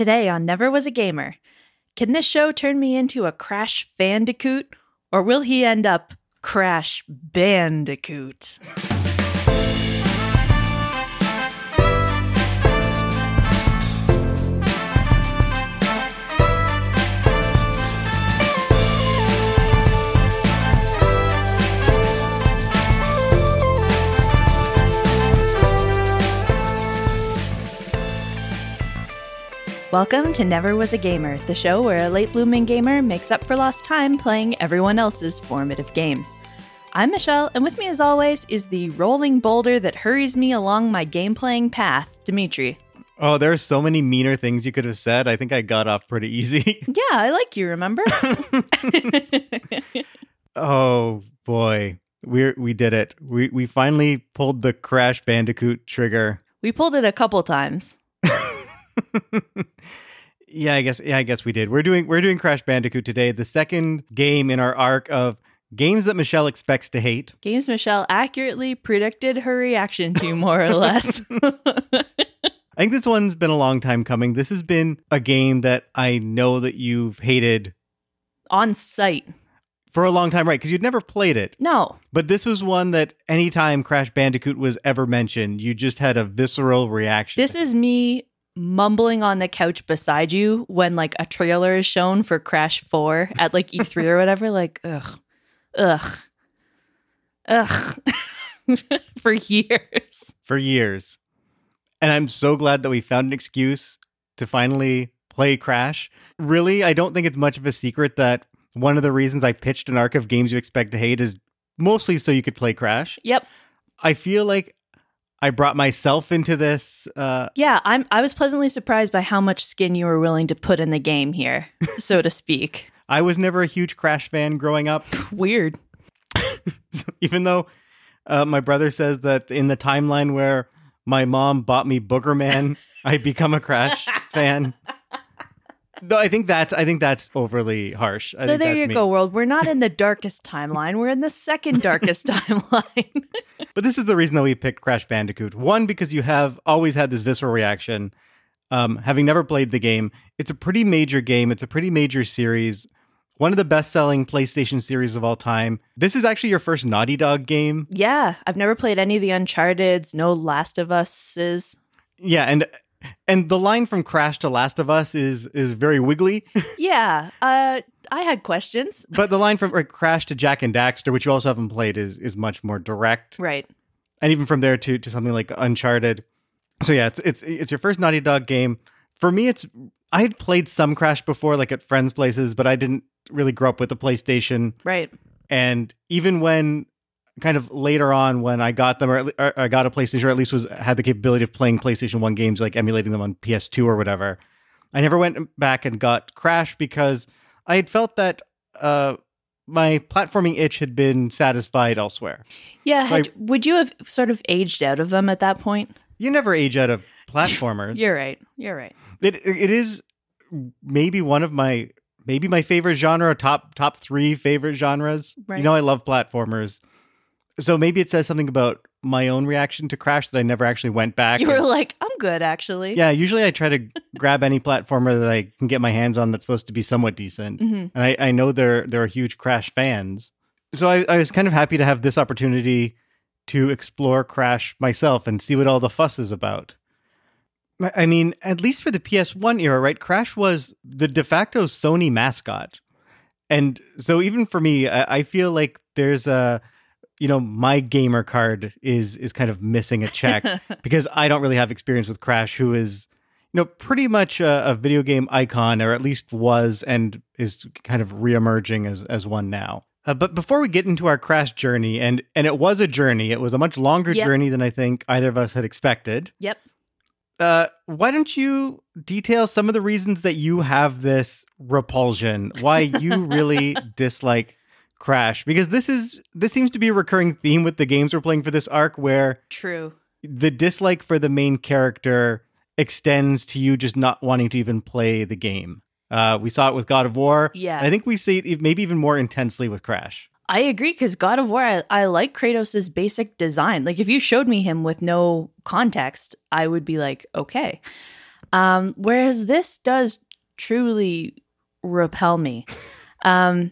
Today on Never Was a Gamer, can this show turn me into a Crash Bandicoot, or will he end up Crash Bandicoot? Welcome to Never Was a Gamer, the show where a late blooming gamer makes up for lost time playing everyone else's formative games. I'm Michelle, and with me as always is the rolling boulder that hurries me along my game playing path, Dimitri. Oh, there are so many meaner things you could have said. I think I got off pretty easy. Yeah, I like you, remember? oh boy, we we did it. We we finally pulled the Crash Bandicoot trigger. we pulled it a couple times. Yeah, I guess yeah, I guess we did. We're doing we're doing Crash Bandicoot today, the second game in our arc of games that Michelle expects to hate. Games Michelle accurately predicted her reaction to, more or less. I think this one's been a long time coming. This has been a game that I know that you've hated On sight. for a long time, right? Because you'd never played it. No, But this was one that anytime Crash Bandicoot was ever mentioned, you just had a visceral reaction. This is me mumbling on the couch beside you when like a trailer is shown for Crash 4 at like E3 or whatever. Like, ugh, ugh, ugh, for years. for years. And I'm so glad that we found an excuse to finally play Crash. Really, I don't think it's much of a secret that one of the reasons I pitched an arc of games you expect to hate is mostly so you could play Crash. Yep. I feel like I brought myself into this. Uh, Yeah, I'm. I was pleasantly surprised by how much skin you were willing to put in the game here, so to speak. I was never a huge Crash fan growing up, Weird. even though uh, my brother says that in the timeline where my mom bought me Boogerman, I become a Crash fan. Though I think that's I think that's overly harsh. I so there you me. go, world. We're not in the darkest timeline. We're in the second darkest timeline. But this is the reason that we picked Crash Bandicoot. One, because you have always had this visceral reaction. Um, having never played the game, it's a pretty major game. It's a pretty major series. One of the best-selling PlayStation series of all time. This is actually your first Naughty Dog game. yeah, I've never played any of the Uncharted's. No Last of Us's. Yeah, and and the line from Crash to Last of Us is is very wiggly. Yeah, uh, I had questions. but the line from Crash to Jak and Daxter, which you also haven't played, is is much more direct. Right. and even from there to to something like Uncharted. So yeah, it's it's it's your first Naughty Dog game. For me, it's I had played some Crash before, like at friends' places, but I didn't really grow up with the PlayStation. Right. And even when kind of later on, when I got them, or, le- or I got a PlayStation, or at least was had the capability of playing PlayStation One games, like emulating them on PS2 or whatever, I never went back and got Crash because I had felt that uh, my platforming itch had been satisfied elsewhere. Yeah. Had, Like- would you have sort of aged out of them at that point? You never age out of platformers. You're right. You're right. It it is maybe one of my maybe my favorite genre, top top three favorite genres. Right. You know, I love platformers, so maybe it says something about my own reaction to Crash that I never actually went back. You were and- like, I'm good, actually. yeah, usually I try to grab any platformer that I can get my hands on that's supposed to be somewhat decent, hmm and I, I know there there are huge Crash fans, so I, I was kind of happy to have this opportunity to explore Crash myself and see what all the fuss is about. I- I mean, at least for the PS1 era, right? Crash was the de facto Sony mascot. And so even for me, I, I feel like there's a you know, my gamer card is is kind of missing a check because I don't really have experience with Crash, who is you know pretty much a, a video game icon, or at least was, and is kind of reemerging as as one now. Uh, but before we get into our Crash journey, and and it was a journey, it was a much longer Yep. journey than I think either of us had expected. Yep. Uh, why don't you detail some of the reasons that you have this repulsion? Why you really dislike Crash? Because this is this seems to be a recurring theme with the games we're playing for this arc, where True. the dislike for the main character extends to you just not wanting to even play the game. Uh, we saw it with God of War. Yeah. I think we see it maybe even more intensely with Crash. I agree because God of War, I, I like Kratos' basic design. Like, if you showed me him with no context, I would be like, okay. Um, whereas this does truly repel me. Um,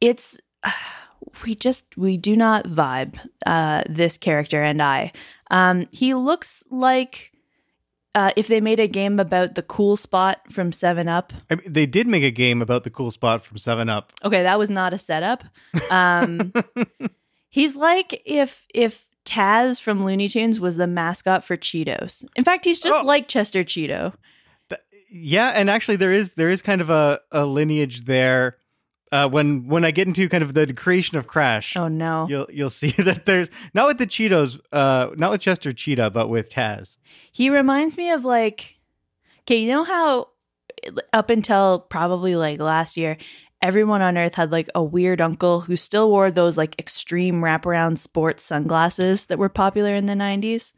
it's we just we do not vibe. Uh, this character and I. Um, he looks like uh, if they made a game about the cool spot from Seven Up. I mean, they did make a game about the cool spot from Seven Up. Okay, that was not a setup. Um, he's like if if Taz from Looney Tunes was the mascot for Cheetos. In fact, he's just Oh. like Chester Cheeto. Yeah, and actually there is there is kind of a, a lineage there. Uh, when when I get into kind of the creation of Crash, Oh no. you'll you'll see that there's not with the Cheetos, uh, not with Chester Cheetah, but with Taz. He reminds me of like, okay, you know how up until probably like last year, everyone on Earth had like a weird uncle who still wore those like extreme wraparound sports sunglasses that were popular in the 90s.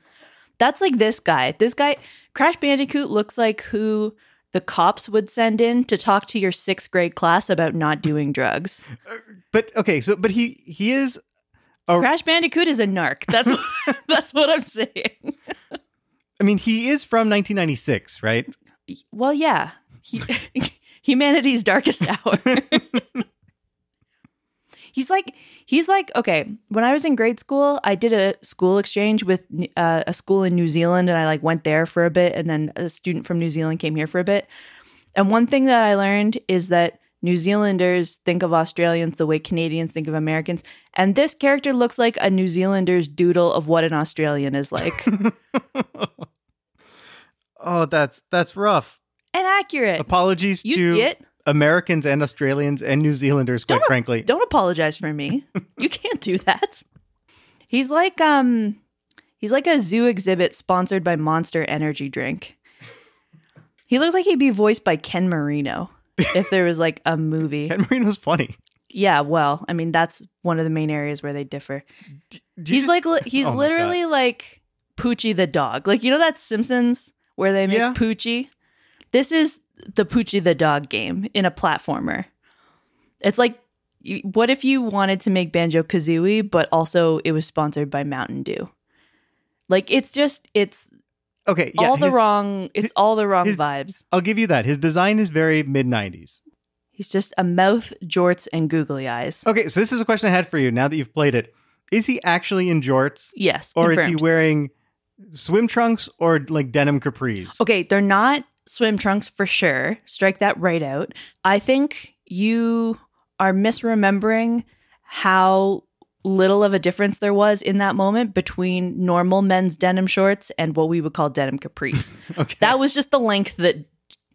That's like this guy. This guy, Crash Bandicoot, looks like who the cops would send in to talk to your sixth grade class about not doing drugs. Uh, but okay, so but he he is a, Crash Bandicoot is a narc. That's what, that's what I'm saying. I mean he is from 1996, right? Well, yeah. He, humanity's darkest hour. He's like he's like okay, when I was in grade school, I did a school exchange with uh, a school in New Zealand and I like went there for a bit and then a student from New Zealand came here for a bit. And one thing that I learned is that New Zealanders think of Australians the way Canadians think of Americans. And this character looks like a New Zealander's doodle of what an Australian is like. oh, that's that's rough. and accurate. Apologies You to see it? Americans and Australians and New Zealanders, quite Don't- frankly. Don't apologize for me. you can't do that. He's like um he's like a zoo exhibit sponsored by Monster Energy Drink. He looks like he'd be voiced by Ken Marino if there was like a movie. Ken Marino's funny. Yeah, well, I mean that's one of the main areas where they differ. You He's just- like li- he's Oh literally like Poochie the dog. Like you know that Simpsons where they make Yeah. Poochie? This is the Poochie the dog game in a platformer. It's like what if you wanted to make Banjo Kazooie, but also it was sponsored by Mountain Dew? Like it's just it's okay. Yeah, all the wrong it's all the wrong his- vibes. I'll give you that. His design is very mid 90s. He's just a mouth, jorts, and googly eyes. Okay, so this is a question I had for you now that you've played it. Is he actually in jorts Yes, or is he wearing swim trunks or like denim capris? Okay, they're not swim trunks for sure. Strike that right out. I think you are misremembering how little of a difference there was in that moment between normal men's denim shorts and what we would call denim capris. Okay. that was just the length that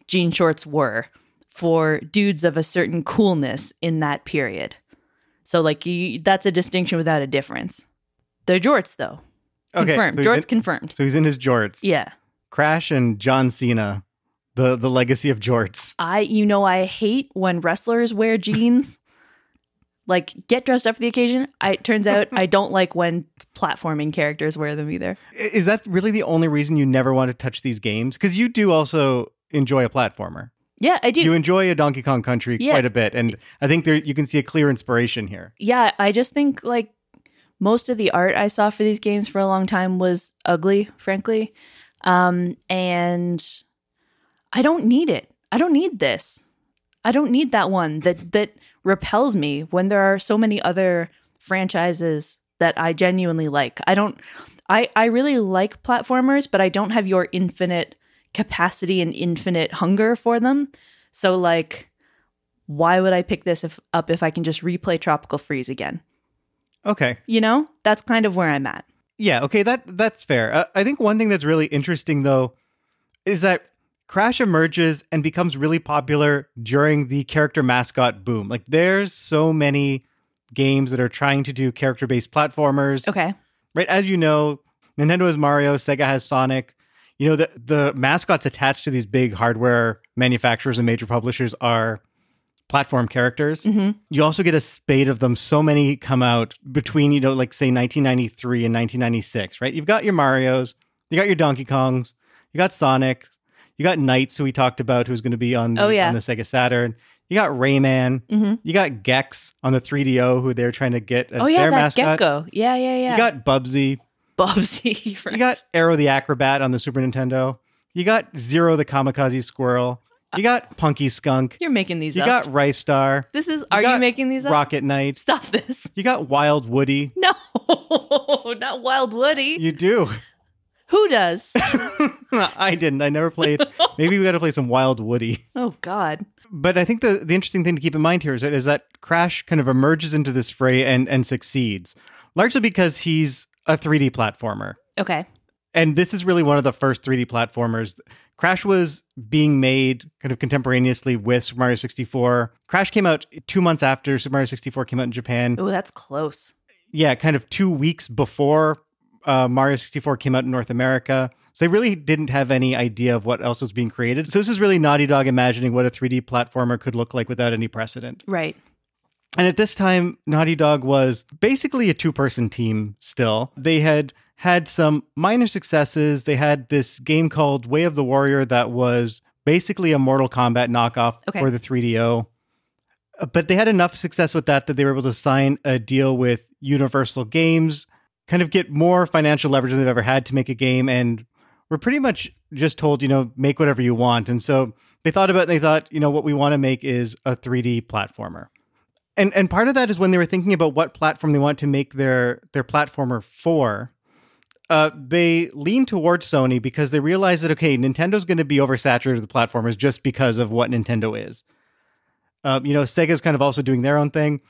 jean shorts were for dudes of a certain coolness in that period. So, like, you, that's a distinction without a difference. They're jorts, though. okay, Confirmed. so jorts in- confirmed. So he's in his jorts. Yeah. Crash and John Cena, the the legacy of jorts. I, you know, I hate when wrestlers wear jeans. like, get dressed up for the occasion. I, it turns out I don't like when platforming characters wear them either. Is that really the only reason you never want to touch these games? Because you do also enjoy a platformer. Yeah, I do. You enjoy a Donkey Kong Country Yeah. quite a bit, and I think there you can see a clear inspiration here. yeah, I just think like most of the art I saw for these games for a long time was ugly, frankly. Um, and I don't need it. I don't need this. I don't need that one that that repels me when there are so many other franchises that I genuinely like. I don't I I really like platformers, but I don't have your infinite capacity and infinite hunger for them. So like why would I pick this if, up if I can just replay Tropical Freeze again? Okay, You know? That's kind of where I'm at. yeah, okay, that that's fair. Uh, I think one thing that's really interesting though is that Crash emerges and becomes really popular during the character mascot boom. Like there's so many games that are trying to do character-based platformers. Okay. right? As you know, Nintendo has Mario, Sega has Sonic. You know, the the mascots attached to these big hardware manufacturers and major publishers are platform characters. hmm You also get a spate of them. So many come out between, you know, like say 1993 and 1996, right? You've got your Marios, you got your Donkey Kongs, you got Sonic, you got NiGHTS, who we talked about, who's going to be on the, Oh, yeah. on the Sega Saturn. You got Rayman. hmm You got Gex on the 3DO, who they're trying to get as Oh yeah, their that mascot. gecko. Yeah, yeah, yeah. You got Bubsy. Bubsy. right. You got Aero the Acro-Bat on the Super Nintendo. You got Zero the Kamikaze Squirrel. You got Punky Skunk. You're making these You up. got Ristar. this is. Are you got making these up? Rocket Knight. Stop this. You got Wild Woody. No, not Wild Woody. You do. Who does? I didn't. I never played. Maybe we got to play some Wild Woody. oh God. But I think the, the interesting thing to keep in mind here is that, is that Crash kind of emerges into this fray and, and succeeds, largely because he's a 3D platformer. Okay. And this is really one of the first 3D platformers. Crash was being made kind of contemporaneously with Super Mario 64. Crash came out two months after Super Mario 64 came out in Japan. Oh, that's close. Yeah, kind of two weeks before uh, Mario 64 came out in North America. So they really didn't have any idea of what else was being created. So this is really Naughty Dog imagining what a 3D platformer could look like without any precedent. Right. And at this time, Naughty Dog was basically a two person team still. They had had some minor successes. They had this game called Way of the Warrior that was basically a Mortal Kombat knockoff Okay. for the 3DO. Uh, But they had enough success with that that they were able to sign a deal with Universal Games, kind of get more financial leverage than they've ever had to make a game. And were pretty much just told, you know, make whatever you want. And so they thought about it and they thought, you know, what we want to make is a 3D platformer. And and part of that is when they were thinking about what platform they want to make their their platformer for. Uh, they leaned towards Sony because they realized that okay, Nintendo's going to be oversaturated with platformers just because of what Nintendo is. Uh, you know, Sega's kind of also doing their own thing.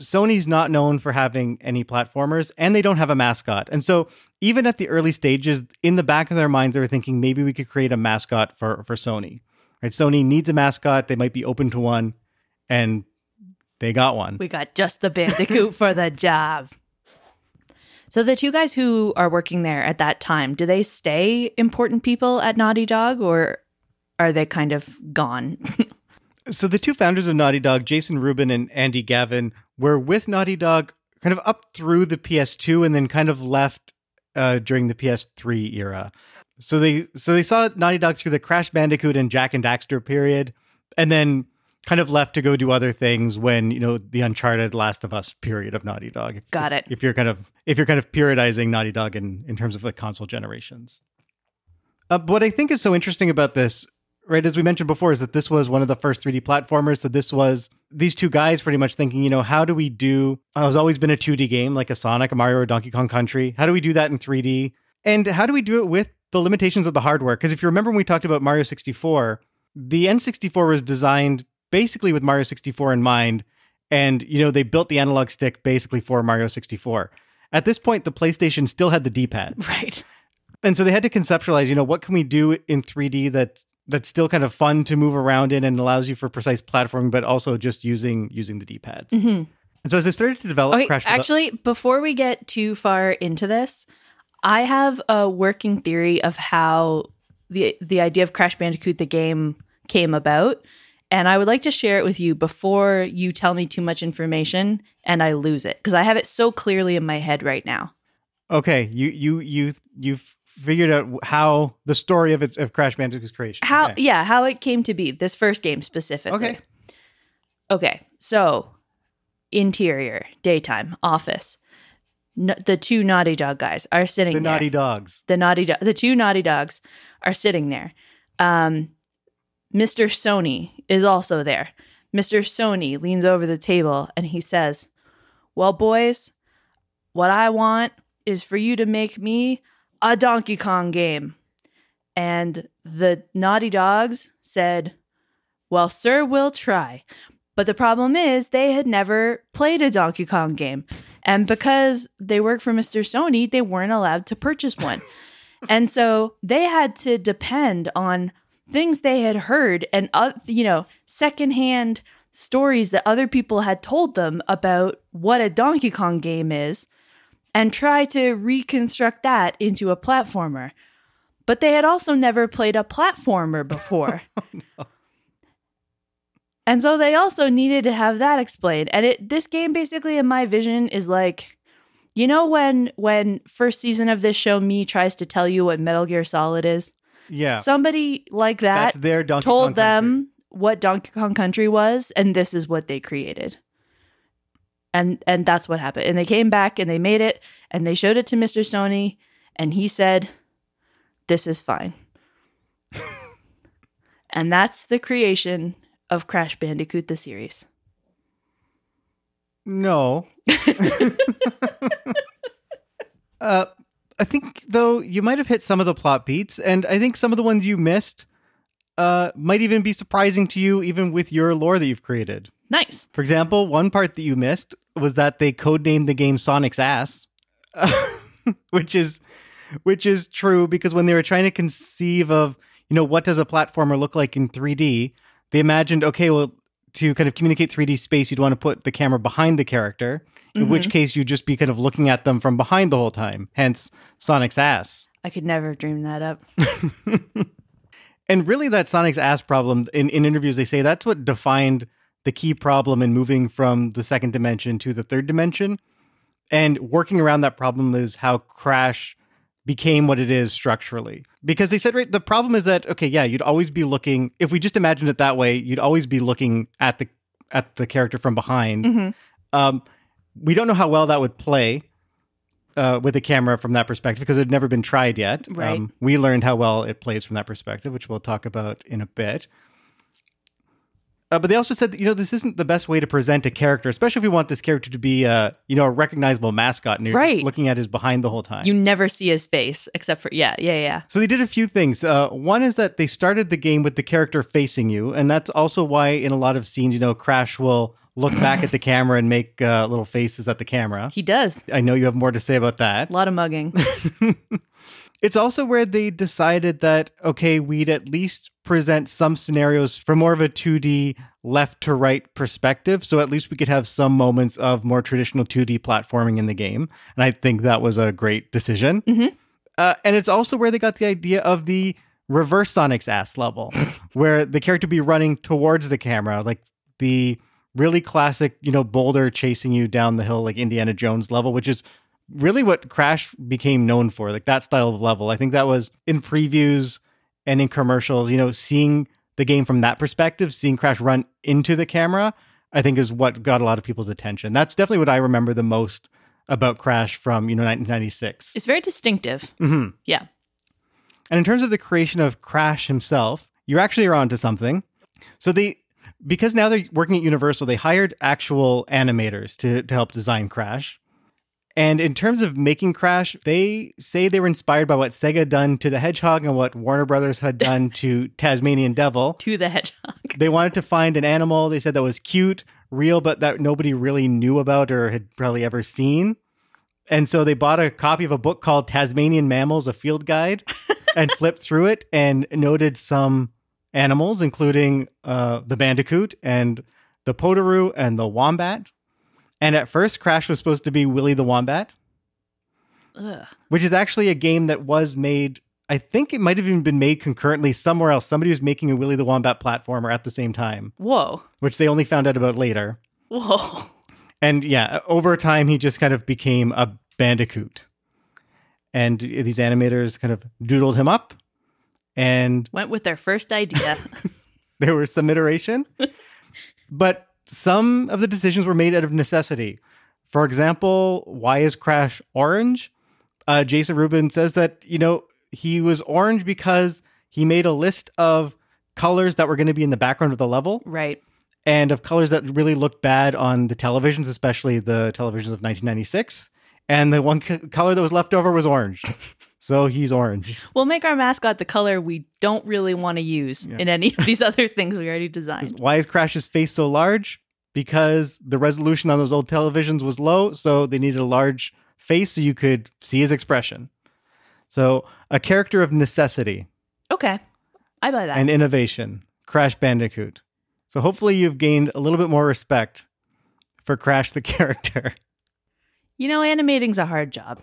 Sony's not known for having any platformers, and they don't have a mascot. And so, even at the early stages, in the back of their minds, they were thinking maybe we could create a mascot for for Sony. Right? Sony needs a mascot; they might be open to one, and they got one. We got just the bandicoot for the job. So the two guys who are working there at that time, do they stay important people at Naughty Dog or are they kind of gone? So the two founders of Naughty Dog, Jason Rubin and Andy Gavin, were with Naughty Dog kind of up through the PS2 and then kind of left uh, during the PS3 era. So they so they saw Naughty Dog through the Crash Bandicoot and Jak and Daxter period, and then kind of left to go do other things when you know the Uncharted Last of Us period of Naughty Dog. If, Got it. If you're kind of if you're kind of periodizing Naughty Dog in in terms of like console generations. Uh, what I think is so interesting about this right as we mentioned before is that this was one of the first 3d platformers so this was these two guys pretty much thinking you know how do we do uh, it's always been a 2d game like a sonic a mario or donkey kong country. How do we do that in 3d and how do we do it with the limitations of the hardware? Because if you remember when we talked about mario 64 the n64 was designed basically with mario 64 in mind. And you know they built the analog stick basically for mario 64 at this point the playstation still had the d-pad right. and so they had to conceptualize you know what can we do in 3d that's that's still kind of fun to move around in and allows you for precise platforming but also just using using the d-pads Mm-hmm. and so as they started to develop Okay, crash actually, before we get too far into this, I have a working theory of how the the idea of Crash Bandicoot the game came about, and I would like to share it with you before you tell me too much information and I lose it because I have it so clearly in my head right now. okay you you you you've figured out how the story of its of crash bandicoot's creation How okay. yeah, how it came to be this first game specifically. Okay. Okay. So, interior, daytime, office. No, the two naughty dog guys are sitting the there. naughty dogs the naughty do- the two naughty dogs are sitting there. Um, Mr. Sony is also there. Mr. Sony leans over the table and he says, "Well, boys, what I want is for you to make me a Donkey Kong game." And the naughty dogs said, "Well, sir, we'll try." But the problem is they had never played a Donkey Kong game. And because they work for Mr. Sony, they weren't allowed to purchase one. and so they had to depend on things they had heard and uh, you know, secondhand stories that other people had told them about what a Donkey Kong game is and try to reconstruct that into a platformer. But they had also never played a platformer oh, before. And so they also needed to have that explained. And it this game basically in my vision is like you know when when first season of this show me tries to tell you what Metal Gear Solid is? yeah Somebody like that that's their donkey Kong told them Country. what Donkey Kong Country was and this is what they created. And and that's what happened. And they came back and they made it and they showed it to Mr. Sony and he said this is fine. and that's the creation of Crash Bandicoot the series. No. uh, I think though you might have hit some of the plot beats, and I think some of the ones you missed uh, might even be surprising to you, even with your lore that you've created. Nice. For example, one part that you missed was that they codenamed the game Sonic's ass, which is which is true because when they were trying to conceive of you know what does a platformer look like in 3D, they imagined okay, well to kind of communicate 3D space, you'd want to put the camera behind the character, in Mm-hmm. which case you'd just be kind of looking at them from behind the whole time. Hence Sonic's ass. I could never dream that up. And really, that Sonic's ass problem in, in interviews, they say that's what defined the key problem in moving from the second dimension to the third dimension. And working around that problem is how Crash became what it is structurally. Because they said, right, the problem is that, okay, yeah, you'd always be looking, if we just imagined it that way, you'd always be looking at the at the character from behind. Mhm. Um, we don't know how well that would play uh, with a camera from that perspective because it had never been tried yet. Um, we learned how well it plays from that perspective, which we'll talk about in a bit. Uh, but they also said that you know this isn't the best way to present a character, especially if we want this character to be uh, you know a recognizable mascot, and you're Right. looking at his behind the whole time. You never see his face except for yeah, yeah, yeah. So they did a few things. Uh, one is that they started the game with the character facing you, and that's also why in a lot of scenes, you know, Crash will look back at the camera and make uh, little faces at the camera. He does. I know you have more to say about that. A lot of mugging. It's also where they decided that okay, we'd at least present some scenarios from more of a 2D left to right perspective, so at least we could have some moments of more traditional 2D platforming in the game. And I think that was a great decision. Mhm. Uh, and it's also where they got the idea of the reverse Sonic's ass level, where the character be running towards the camera, like the really classic, you know, boulder chasing you down the hill, like Indiana Jones level, which is really what Crash became known for, like that style of level. I think that was in previews and in commercials, you know, seeing the game from that perspective, seeing Crash run into the camera, I think is what got a lot of people's attention. That's definitely what I remember the most about Crash from, you know, 1996. it's very distinctive. hmm Yeah. And in terms of the creation of Crash himself, you actually are onto something. So they because now they're working at Universal, they hired actual animators to, to help design Crash. And in terms of making Crash, they say they were inspired by what Sega had done to the Hedgehog and what Warner Brothers had done to Tasmanian Devil. To the hedgehog. They wanted to find an animal they said that was cute, real, but that nobody really knew about or had probably ever seen. And so they bought a copy of a book called Tasmanian Mammals, a Field Guide, and flipped through it and noted some animals, including uh, the bandicoot and the potoroo and the wombat. And at first, Crash was supposed to be Willy the Wombat, Ugh. which is actually a game that was made. I think it might have even been made concurrently somewhere else. Somebody was making a Willy the Wombat platformer at the same time, Whoa. which they only found out about later. Whoa. And yeah, over time, he just kind of became a bandicoot. And these animators kind of doodled him up. And Went with their first idea. there was some iteration. but some of the decisions were made out of necessity. For example, why is Crash orange? Uh, Jason Rubin says that, you know, he was orange because he made a list of colors that were going to be in the background of the level right. and of colors that really looked bad on the televisions, especially the televisions of 1996. And the one co- color that was left over was orange. so he's orange. We'll make our mascot the color we don't really want to use Yeah. in any of these other things we already designed. Why is Crash's face so large? Because the resolution on those old televisions was low, so they needed a large face so you could see his expression. So, a character of necessity Okay. I buy that. and innovation, Crash Bandicoot. So, hopefully, you've gained a little bit more respect for Crash the character. you know, animating's a hard job.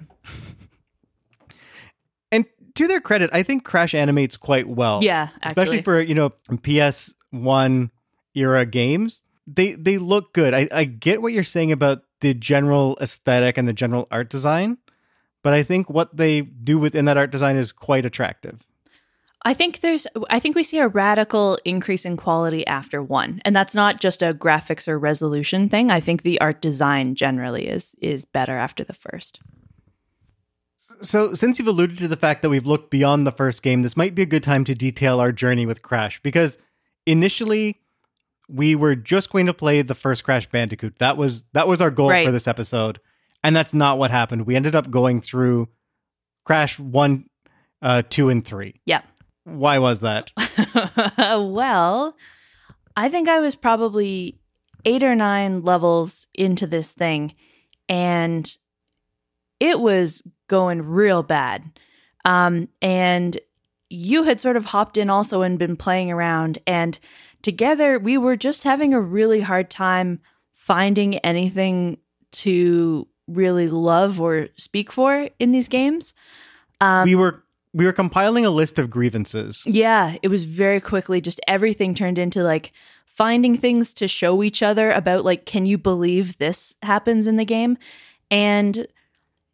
To their credit, I think Crash animates quite well. yeah, especially for you know PS1 era games. They they look good. I, I get what you're saying about the general aesthetic and the general art design, but I think what they do within that art design is quite attractive. I think there's I think we see a radical increase in quality after one. And that's not just a graphics or resolution thing. I think the art design generally is is better after the first. So, since you've alluded to the fact that we've looked beyond the first game, this might be a good time to detail our journey with Crash because initially we were just going to play the first Crash Bandicoot. That was that was our goal Right. for this episode, and that's not what happened. We ended up going through Crash 1, uh, 2 and 3. Yeah. Why was that? well, I think I was probably eight or nine levels into this thing, and it was going real bad. Um, and you had sort of hopped in also and been playing around, and together we were just having a really hard time finding anything to really love or speak for in these games. Um, we were we were compiling a list of grievances. yeah, it was very quickly just everything turned into like finding things to show each other about like can you believe this happens in the game? And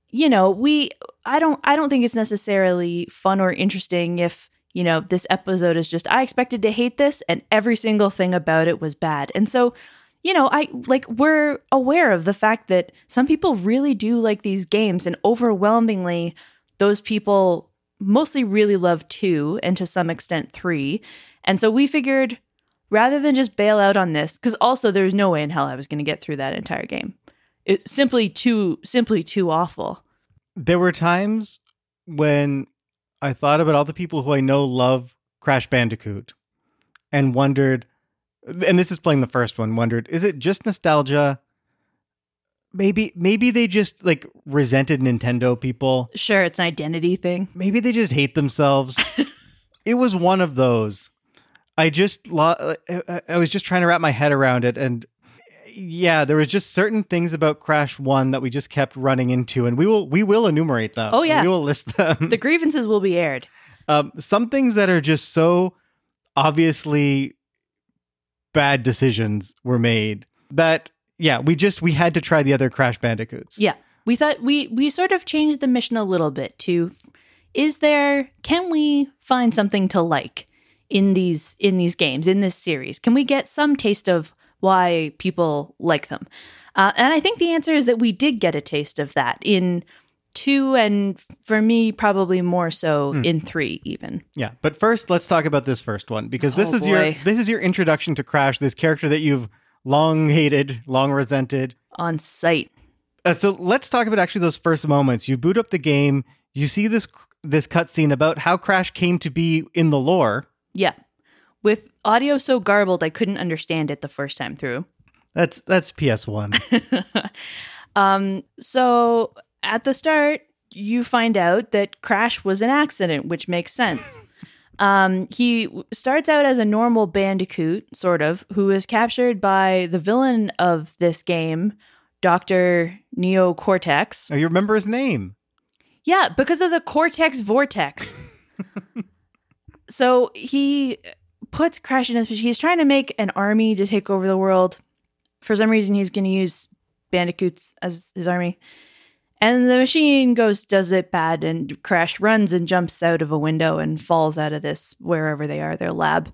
you know, we I don't I don't think it's necessarily fun or interesting if, you know, this episode is just I expected to hate this and every single thing about it was bad. And so you know, I like we're aware of the fact that some people really do like these games and overwhelmingly those people mostly really love 2 and to some extent 3. And so we figured rather than just bail out on this cuz also there's no way in hell I was going to get through that entire game. It's simply too simply too awful. There were times when I thought about all the people who I know love Crash Bandicoot and wondered, and this is playing the first one, wondered, is it just nostalgia? Maybe, maybe they just like resented Nintendo people. Sure, it's an identity thing. Maybe they just hate themselves. it was one of those. I just, lo- I- I was just trying to wrap my head around it, and yeah, there was just certain things about Crash One that we just kept running into, and we will, we will enumerate them. Oh, yeah. we will list them. The grievances will be aired. um, some things that are just so obviously bad decisions were made that yeah we just we had to try the other crash bandicoots Yeah. We thought we we sort of changed the mission a little bit to is there can we find something to like in these in these games in this series? Can we get some taste of why people like them? Uh, and I think the answer is that we did get a taste of that in two, and for me, probably more so Hmm. in three, even. yeah but first let's talk about this first one because this Oh, is your this is your introduction to crash this character that you've long hated long resented On sight. uh, so let's talk about actually those first moments you boot up the game you see this this cutscene about how crash came to be in the lore Yeah. With audio so garbled, I couldn't understand it the first time through. that's that's ps1 um, so at the start, you find out that Crash was an accident, which makes sense. Um, he starts out as a normal bandicoot, sort of, who is captured by the villain of this game, Dr. Neo Cortex. oh, you remember his name Yeah, because of the Cortex Vortex. so he puts Crash in his. He's trying to make an army to take over the world. For some reason, he's going to use bandicoots as his army. And the machine goes, does it bad, and Crash runs and jumps out of a window and falls out of this, wherever they are, their lab,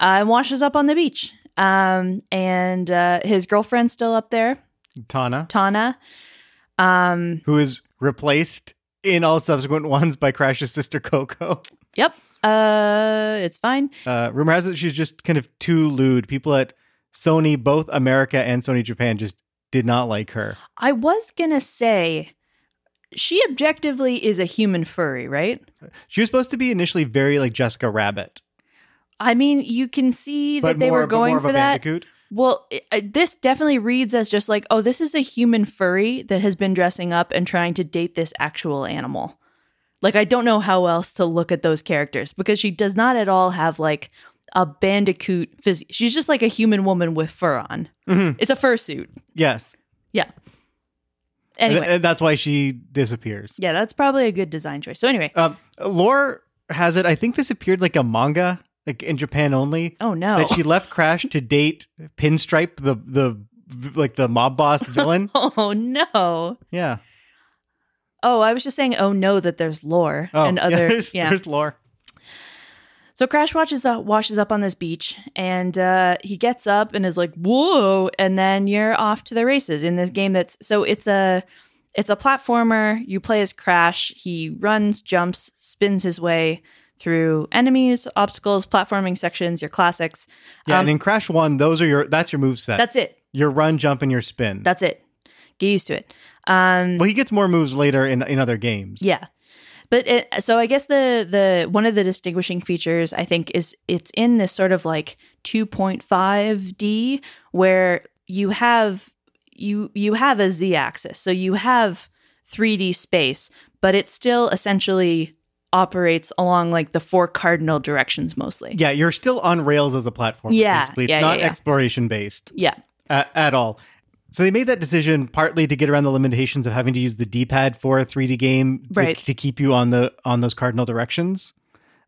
uh, and washes up on the beach. Um, and uh, his girlfriend's still up there, Tawna Tawna. Um, who is replaced in all subsequent ones by Crash's sister Coco. Yep. Uh, it's fine. Uh, rumor has it she's just kind of too lewd. People at Sony, both America and Sony Japan, just did not like her. I was gonna say, she objectively is a human furry, right? She was supposed to be initially very like Jessica Rabbit, I mean, you can see that but they more, were going more of for a that. Bandicoot. Well, it, uh, this definitely reads as just like, oh, this is a human furry that has been dressing up and trying to date this actual animal. Like, I don't know how else to look at those characters because she does not at all have like a bandicoot physique. She's just like a human woman with fur on. Mhm. It's a fursuit. Yes. Yeah. Anyway, and that's why she disappears. yeah, that's probably a good design choice. So anyway, Um, lore has it. I think this appeared like a manga, like in Japan only. oh no. That she left Crash to date Pinstripe, the the like the mob boss villain. Oh no. Yeah. Oh, I was just saying, oh no, that there's lore Oh, and yeah, other. there's, Yeah. there's lore. So Crash watches up, washes up on this beach, and uh, he gets up and is like, "Whoa!" And then you're off to the races in this game. That's so it's a it's a platformer. You play as Crash. He runs, jumps, spins his way through enemies, obstacles, platforming sections, your classics. Yeah, Um, and in Crash One, those are your that's your move set. That's it. your run, jump, and your spin. That's it. Get used to it. Um, well, he gets more moves later in in other games. Yeah. But it, so I guess the the one of the distinguishing features I think is it's in this sort of like 2.5D where you have you you have a z axis. So you have 3D space, but it still essentially operates along like the four cardinal directions mostly. Yeah, you're still on rails as a platform. Yeah, basically. It's yeah, not yeah, yeah. exploration based Yeah. at, at all. So they made that decision partly to get around the limitations of having to use the D-pad for a 3D game to, Right. to keep you on the on those cardinal directions.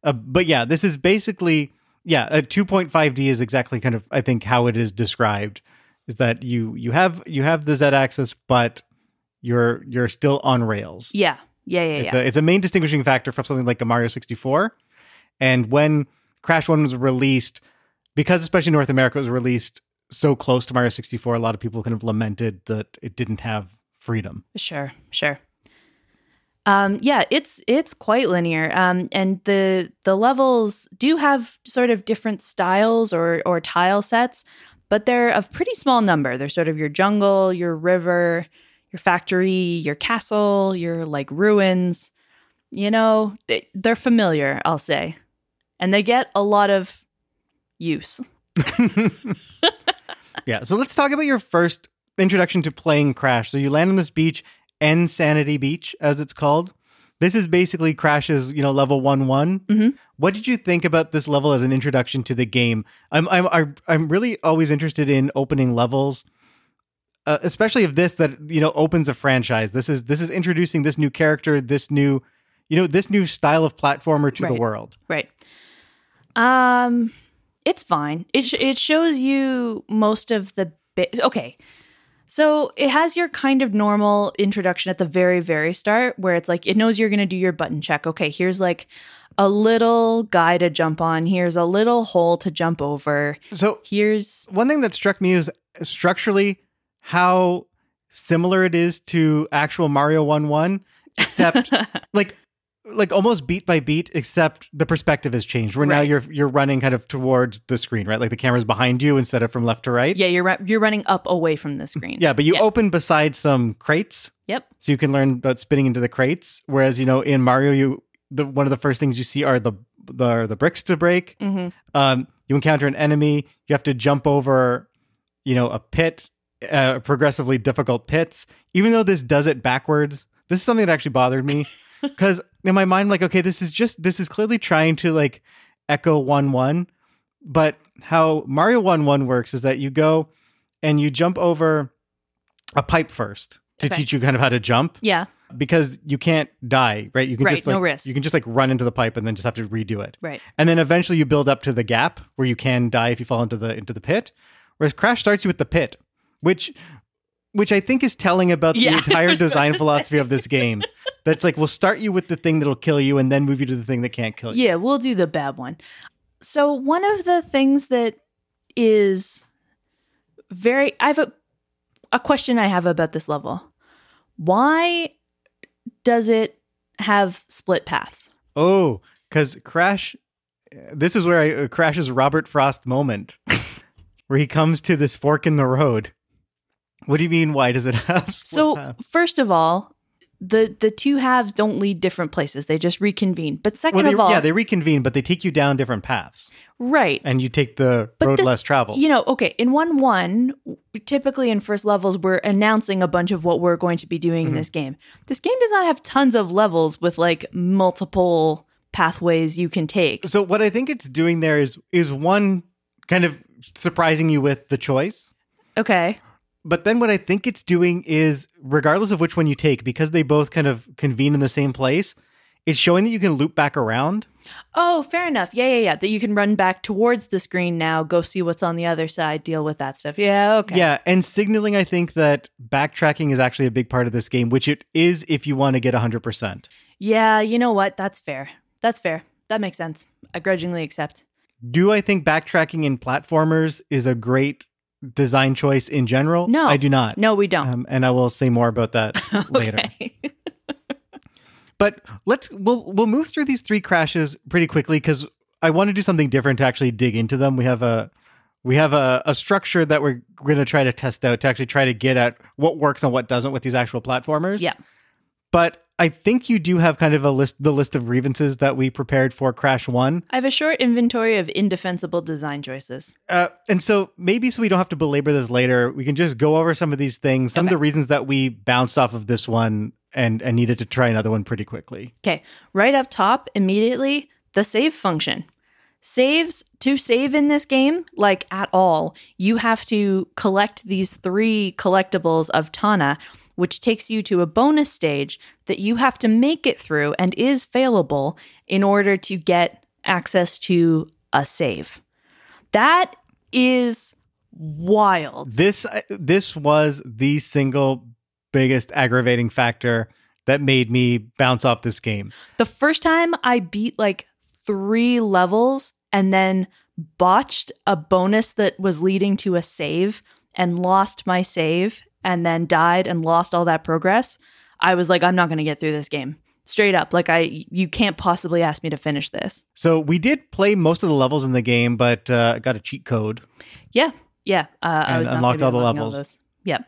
Uh, but yeah, this is basically yeah, a 2.5D is exactly kind of I think how it is described is that you you have you have the Z axis but you're you're still on rails. Yeah. Yeah, yeah, It's, yeah. a, it's a main distinguishing factor from something like a Mario 64. And when Crash 1 was released, because especially North America was released so close to Mario 64, a lot of people kind of lamented that it didn't have freedom. Sure, sure. Um, yeah, it's it's quite linear, um, and the the levels do have sort of different styles or or tile sets, but they're of pretty small number. They're sort of your jungle, your river, your factory, your castle, your like ruins. You know, they, they're familiar, I'll say, and they get a lot of use. yeah. So let's talk about your first introduction to playing Crash. So you land on this beach, Insanity Beach, as it's called. This is basically Crash's, you know, level one one. Mhm. What did you think about this level as an introduction to the game? I'm I'm I'm- really always interested in opening levels, uh, especially if this that you know opens a franchise. This is this is introducing this new character, this new, you know, this new style of platformer to the world. Right. Um, it's fine. It sh- it shows you most of the bi- okay. So it has your kind of normal introduction at the very very start, where it's like it knows you're going to do your button check. Okay, here's like a little guy to jump on. Here's a little hole to jump over. So Here's one thing that struck me is structurally how similar it is to actual Mario 1 1, except like like almost beat by beat, except the perspective has changed. Where now you're you're running kind of towards the screen, right? Like the camera's behind you instead of from left to right. yeah, you're you're running up away from the screen. Yeah, but you Yeah. open beside some crates, Yep. so you can learn about spinning into the crates. Whereas you know in Mario, you the one of the first things you see are the the the bricks to break. hmm um, you encounter an enemy you have to jump over you know a pit uh, progressively difficult pits even though this does it backwards this is something that actually bothered me because in my mind like okay this is just this is clearly trying to like echo 1 1 but how mario 1 1 works is that you go and you jump over a pipe first to Okay. teach you kind of how to jump Yeah. because you can't die right you can Right, just like no risk. you can just like run into the pipe and then just have to redo it Right. and then eventually you build up to the gap where you can die if you fall into the into the pit. Whereas Crash starts you with the pit, which which I think is telling about Yeah, the entire design philosophy of this game. That's like we'll start you with the thing that'll kill you and then move you to the thing that can't kill you. Yeah, we'll do the bad one. So one of the things that is very I have a a question I have about this level. Why does it have split paths? Oh, because Crash, this is where I, uh, Crash's Robert Frost moment, where he comes to this fork in the road. What do you mean? Why does it have So first of all, the the two halves don't lead different places. They just reconvene. But second Well, they, of all, yeah, they reconvene, but they take you down different paths, right. and you take the But road this- less traveled. You know, okay, in 1 1, typically in first levels, we're announcing a bunch of what we're going to be doing Mhm. in this game. This game does not have tons of levels with like multiple pathways you can take. So what I think it's doing there is is one kind of surprising you with the choice. Okay. But then what I think it's doing is regardless of which one you take because they both kind of convene in the same place, it's showing that you can loop back around. Oh, fair enough. Yeah, yeah, yeah. That you can run back towards the screen now, go see what's on the other side, deal with that stuff. Yeah, okay. Yeah, and signaling I think that backtracking is actually a big part of this game, which it is if you want to get 100%. Yeah, you know what? That's fair. That's fair. That makes sense. I grudgingly accept. Do I think backtracking in platformers is a great design choice in general. No. I do not. No, we don't. Um, and I will say more about that later. But let's we'll we'll move through these three crashes pretty quickly because I want to do something different to actually dig into them. We have a we have a, a structure that we're going to try to test out to actually try to get at what works and what doesn't with these actual platformers. Yeah. But I think you do have kind of a list the list of grievances that we prepared for Crash One. I have a short inventory of indefensible design choices. Uh, and so maybe so we don't have to belabor this later, we can just go over some of these things, some of the reasons that we bounced off of this one and and needed to try another one pretty quickly. Okay, right up top, immediately, the save function. Saves to save in this game, like at all, you have to collect these three collectibles of Tawna, which takes you to a bonus stage that you have to make it through and is failable in order to get access to a save. That is wild. This uh, this was the single biggest aggravating factor that made me bounce off this game. The first time I beat like three levels and then botched a bonus that was leading to a save and lost my save and then died and lost all that progress, I was like, I'm not going to get through this game. Straight up. Like, I, you can't possibly ask me to finish this. So we did play most of the levels in the game, but uh, got a cheat code. Yeah. Yeah. Uh, I was unlocked all the levels. those. Yeah.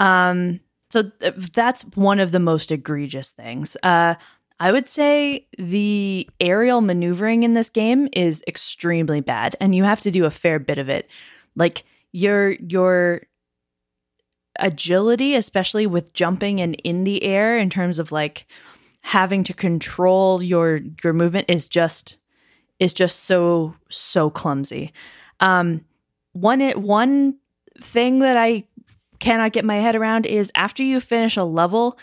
Um, so th- that's one of the most egregious things. Uh, I would say the aerial maneuvering in this game is extremely bad, and you have to do a fair bit of it. Like your your agility, especially with jumping and in the air, in terms of like having to control your your movement, is just is just so so clumsy. Um, one it one thing that I cannot get my head around is after you finish a level,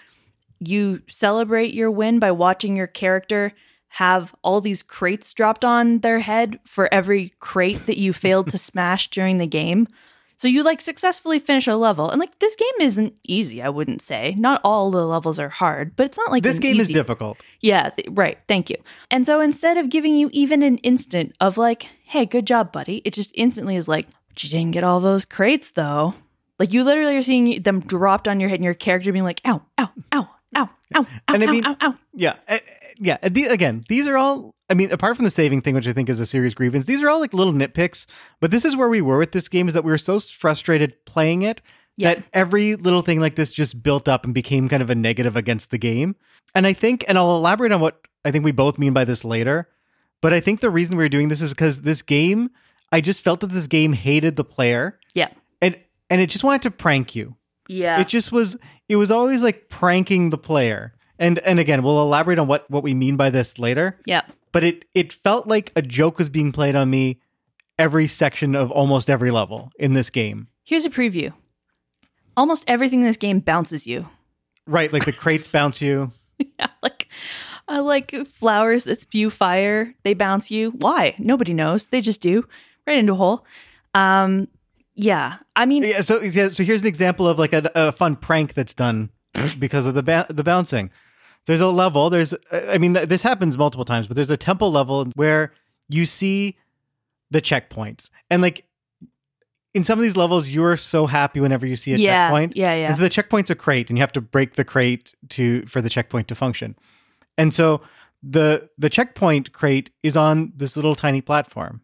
you celebrate your win by watching your character have all these crates dropped on their head for every crate that you failed to smash during the game. So you like successfully finish a level. And like this game isn't easy, I wouldn't say. Not all the levels are hard, but it's not like this game is difficult. yeah, th- right. Thank you. And so instead of giving you even an instant of like, hey, good job, buddy, it just instantly is like, but you didn't get all those crates though. Like you literally are seeing them dropped on your head and your character being like, ow, ow, ow, ow, ow, ow, And I ow, mean- ow, ow. Yeah, uh, uh, yeah. the- again, these are all. I mean, apart from the saving thing, which I think is a serious grievance, these are all like little nitpicks. But this is where we were with this game: is that we were so frustrated playing it Yeah. that every little thing like this just built up and became kind of a negative against the game. And I think, and I'll elaborate on what I think we both mean by this later. But I think the reason we were doing this is because this game, I just felt that this game hated the player, Yeah. and and it just wanted to prank you. Yeah. It just was it was always like pranking the player. And and again, we'll elaborate on what what we mean by this later, yeah. but it it felt like a joke was being played on me every section of almost every level in this game. Here's a preview. Almost everything in this game bounces you. Right, like the crates bounce you. Yeah, like I like flowers that spew fire. They bounce you. Why? Nobody knows. They just do. Right into a hole. Um yeah. I mean Yeah, so yeah, so here's an example of like a, a fun prank that's done because of the ba- the bouncing. There's a level. There's uh, I mean this happens multiple times, but there's a temple level where you see the checkpoints and like in some of these levels you're so happy whenever you see a yeah, checkpoint. yeah, yeah. And so the checkpoint's a crate, and you have to break the crate to for the checkpoint to function. And so the the checkpoint crate is on this little tiny platform.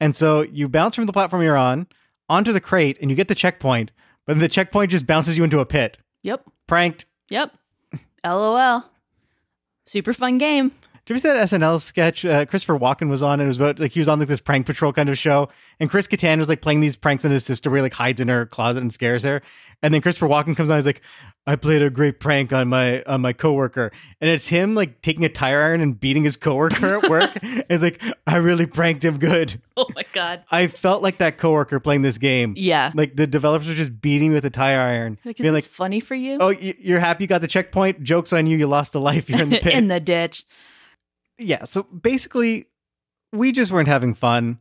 And so you bounce from the platform you're on onto the crate, and you get the checkpoint, but the checkpoint just bounces you into a pit. Yep. Pranked. Yep. LOL. Super fun game. Did you see that SNL sketch? Uh, Christopher Walken was on, and it was about like he was on like this prank patrol kind of show, and Chris Kattan was like playing these pranks on his sister, where he like hides in her closet and scares her, and then Christopher Walken comes on, he's like, "I played a great prank on my on my coworker," and it's him like taking a tire iron and beating his coworker at work. it's like I really pranked him good. Oh my god. I felt like that coworker playing this game. Yeah. Like the developers were just beating me with a tire iron, Like, is being like, funny for you? "Oh, you're happy you got the checkpoint? Jokes on you! You lost a life. You're in the pit." in the ditch. Yeah, so basically, we just weren't having fun,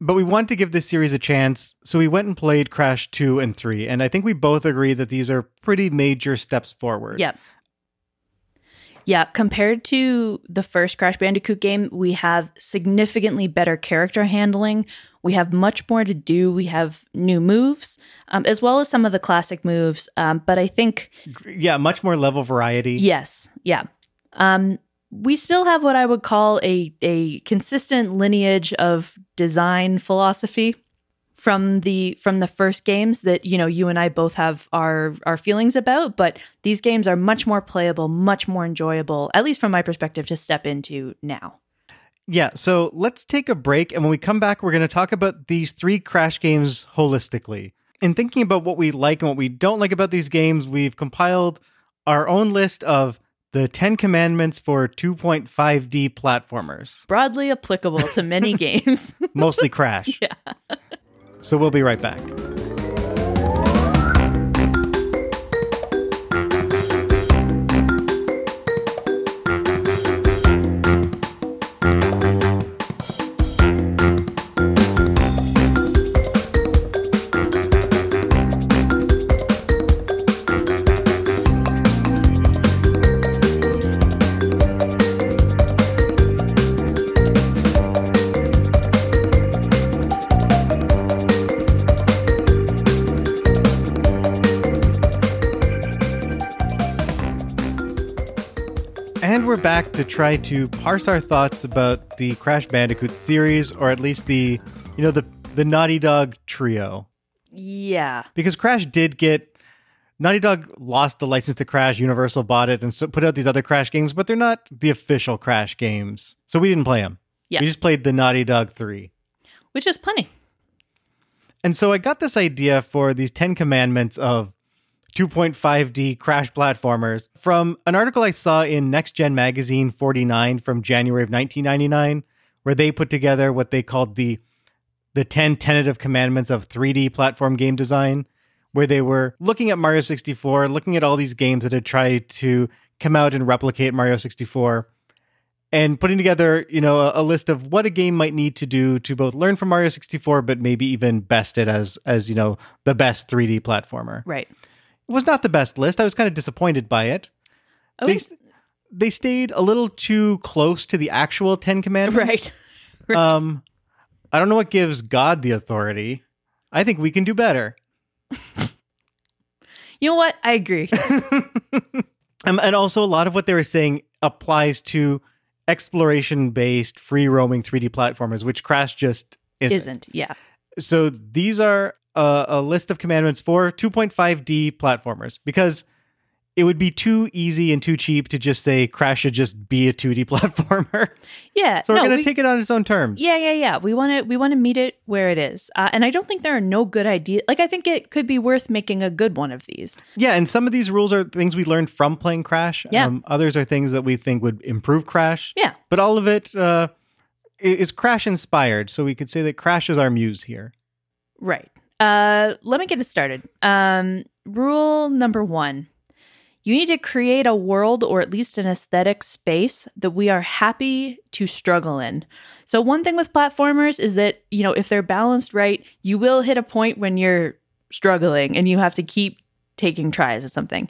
but we wanted to give this series a chance. So we went and played Crash 2 and 3. And I think we both agree that these are pretty major steps forward. Yep. Yeah, compared to the first Crash Bandicoot game, we have significantly better character handling. We have much more to do. We have new moves, um, as well as some of the classic moves. Um, but I think, Yeah, much more level variety. yes, yeah. Um, we still have what I would call a a consistent lineage of design philosophy from the from the first games that you know you and I both have our our feelings about but these games are much more playable much more enjoyable at least from my perspective to step into now Yeah, so let's take a break. And when we come back, we're going to talk about these three Crash games holistically. In thinking about what we like and what we don't like about these games, we've compiled our own list of the 10 commandments for 2.5D platformers, broadly applicable to many games mostly Crash. yeah So we'll be right back. To try to parse our thoughts about the Crash Bandicoot series, or at least the, you know, the the Naughty Dog trio. yeah Because Crash did get Naughty Dog lost the license to Crash, Universal bought it and so put out these other Crash games, but they're not the official Crash games. So we didn't play them. Yeah. We just played the Naughty Dog 3. which is plenty And so I got this idea for these 10 commandments of 2.5D crash platformers from an article I saw in Next Gen Magazine 49 from January of 1999, where they put together what they called the the 10 tentative commandments of 3D platform game design, where they were looking at Mario 64, looking at all these games that had tried to come out and replicate Mario 64 and putting together, you know, a, a list of what a game might need to do to both learn from Mario 64 but maybe even best it as as, you know, the best 3D platformer. right was not the best list. I was kind of disappointed by it. oh, They they stayed a little too close to the actual 10 commandments. right right Um I don't know what gives God the authority. I think we can do better. you know what i agree Um, and also, a lot of what they were saying applies to exploration based, free roaming 3D platformers, which Crash just isn't. isn't yeah So these are a, a list of commandments for 2.5D platformers because it would be too easy and too cheap to just say Crash should just be a 2D platformer. yeah So we're no, going to we- take it on its own terms. Yeah, yeah, yeah. We want to we want to meet it where it is, uh, and I don't think there are no good ideas. Like I think it could be worth making a good one of these. Yeah, and some of these rules are things we learned from playing Crash. Yeah. Um, others are things that we think would improve Crash. Yeah, But all of it uh, is Crash inspired. So we could say that Crash is our muse here. right. Uh, let me get it started. Um, rule number one: you need to create a world or at least an aesthetic space that we are happy to struggle in. So one thing with platformers is that you know if they're balanced right, you will hit a point when you're struggling and you have to keep taking tries at something.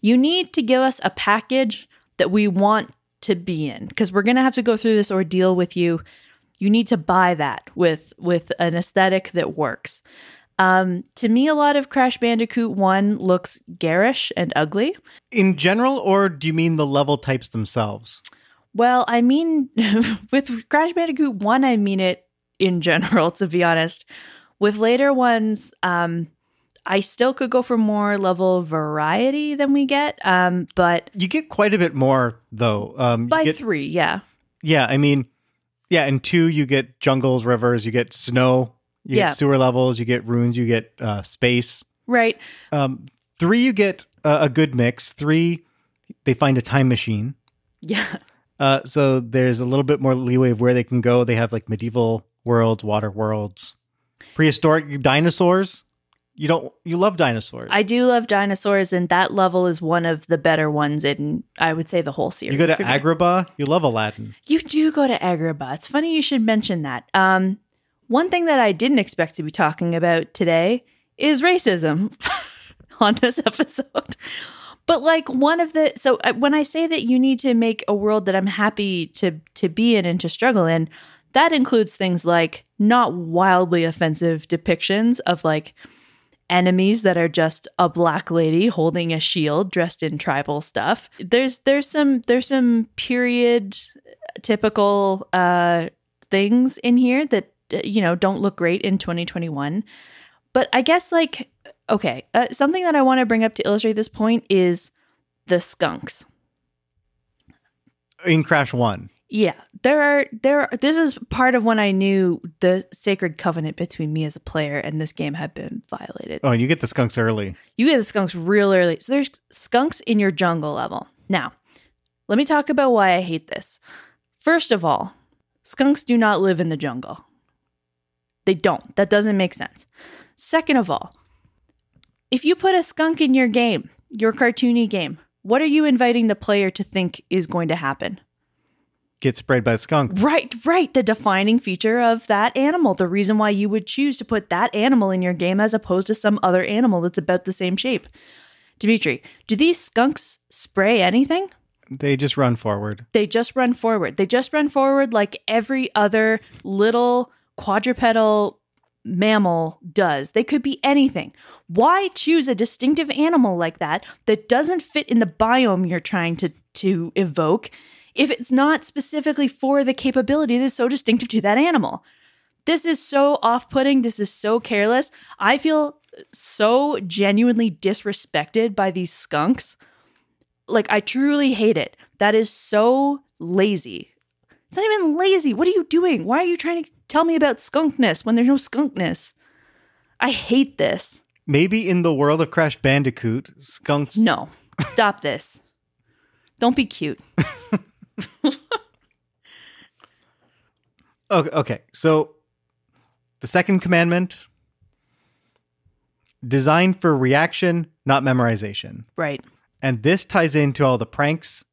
You need to give us a package that we want to be in because we're going to have to go through this ordeal with you. You need to buy that with with an aesthetic that works. Um, to me, a lot of Crash Bandicoot 1 looks garish and ugly. In general, or do you mean the level types themselves? Well, I mean, with Crash Bandicoot 1, I mean it in general, to be honest. With later ones, um, I still could go for more level variety than we get. Um, but You get quite a bit more, though. Um, by get- three, yeah. yeah, I mean, yeah, in two, you get jungles, rivers, you get snow, you Yeah. get sewer levels, you get runes, you get uh, space. Right. Um, three, you get uh, a good mix. Three, they find a time machine. Yeah. Uh, so there's a little bit more leeway of where they can go. They have like medieval worlds, water worlds, prehistoric dinosaurs. You don't, you love dinosaurs. I do love dinosaurs, and that level is one of the better ones in, I would say, the whole series. you go to. Agrabah, you love Aladdin. You do go to Agrabah. It's funny you should mention that. Um, one thing that I didn't expect to be talking about today is racism on this episode. But like one of the so uh, when I say that you need to make a world that I'm happy to to be in and to struggle in, That includes things like not wildly offensive depictions of like enemies that are just a black lady holding a shield dressed in tribal stuff. There's there's some there's some period typical uh things in here that you know don't look great in 2021. But I guess like okay, uh, something that I want to bring up to illustrate this point is the skunks. In Crash 1. Yeah, there are there. Are, this is part of when I knew the sacred covenant between me as a player and this game had been violated. Oh, you get the skunks early. You get the skunks real early. So there's skunks in your jungle level. Now, let me talk about why I hate this. First of all, skunks do not live in the jungle. They don't. That doesn't make sense. Second of all, if you put a skunk in your game, your cartoony game, what are you inviting the player to think is going to happen? Get sprayed by a skunk. Right, right. The defining feature of that animal. The reason why you would choose to put that animal in your game as opposed to some other animal that's about the same shape. Dimitri, do these skunks spray anything? They just run forward. They just run forward. They just run forward like every other little quadrupedal mammal does. They could be anything. Why choose a distinctive animal like that that doesn't fit in the biome you're trying to to evoke if it's not specifically for the capability that's so distinctive to that animal? This is so off-putting. This is so careless. I feel so genuinely disrespected by these skunks. Like I truly hate it. That is so lazy. It's not even lazy. What are you doing? Why are you trying to tell me about skunkness when there's no skunkness? I hate this. Maybe in the world of Crash Bandicoot, skunks. No, stop this. Don't be cute. Okay, okay. So the second commandment designed for reaction, not memorization. Right. And this ties into all the pranks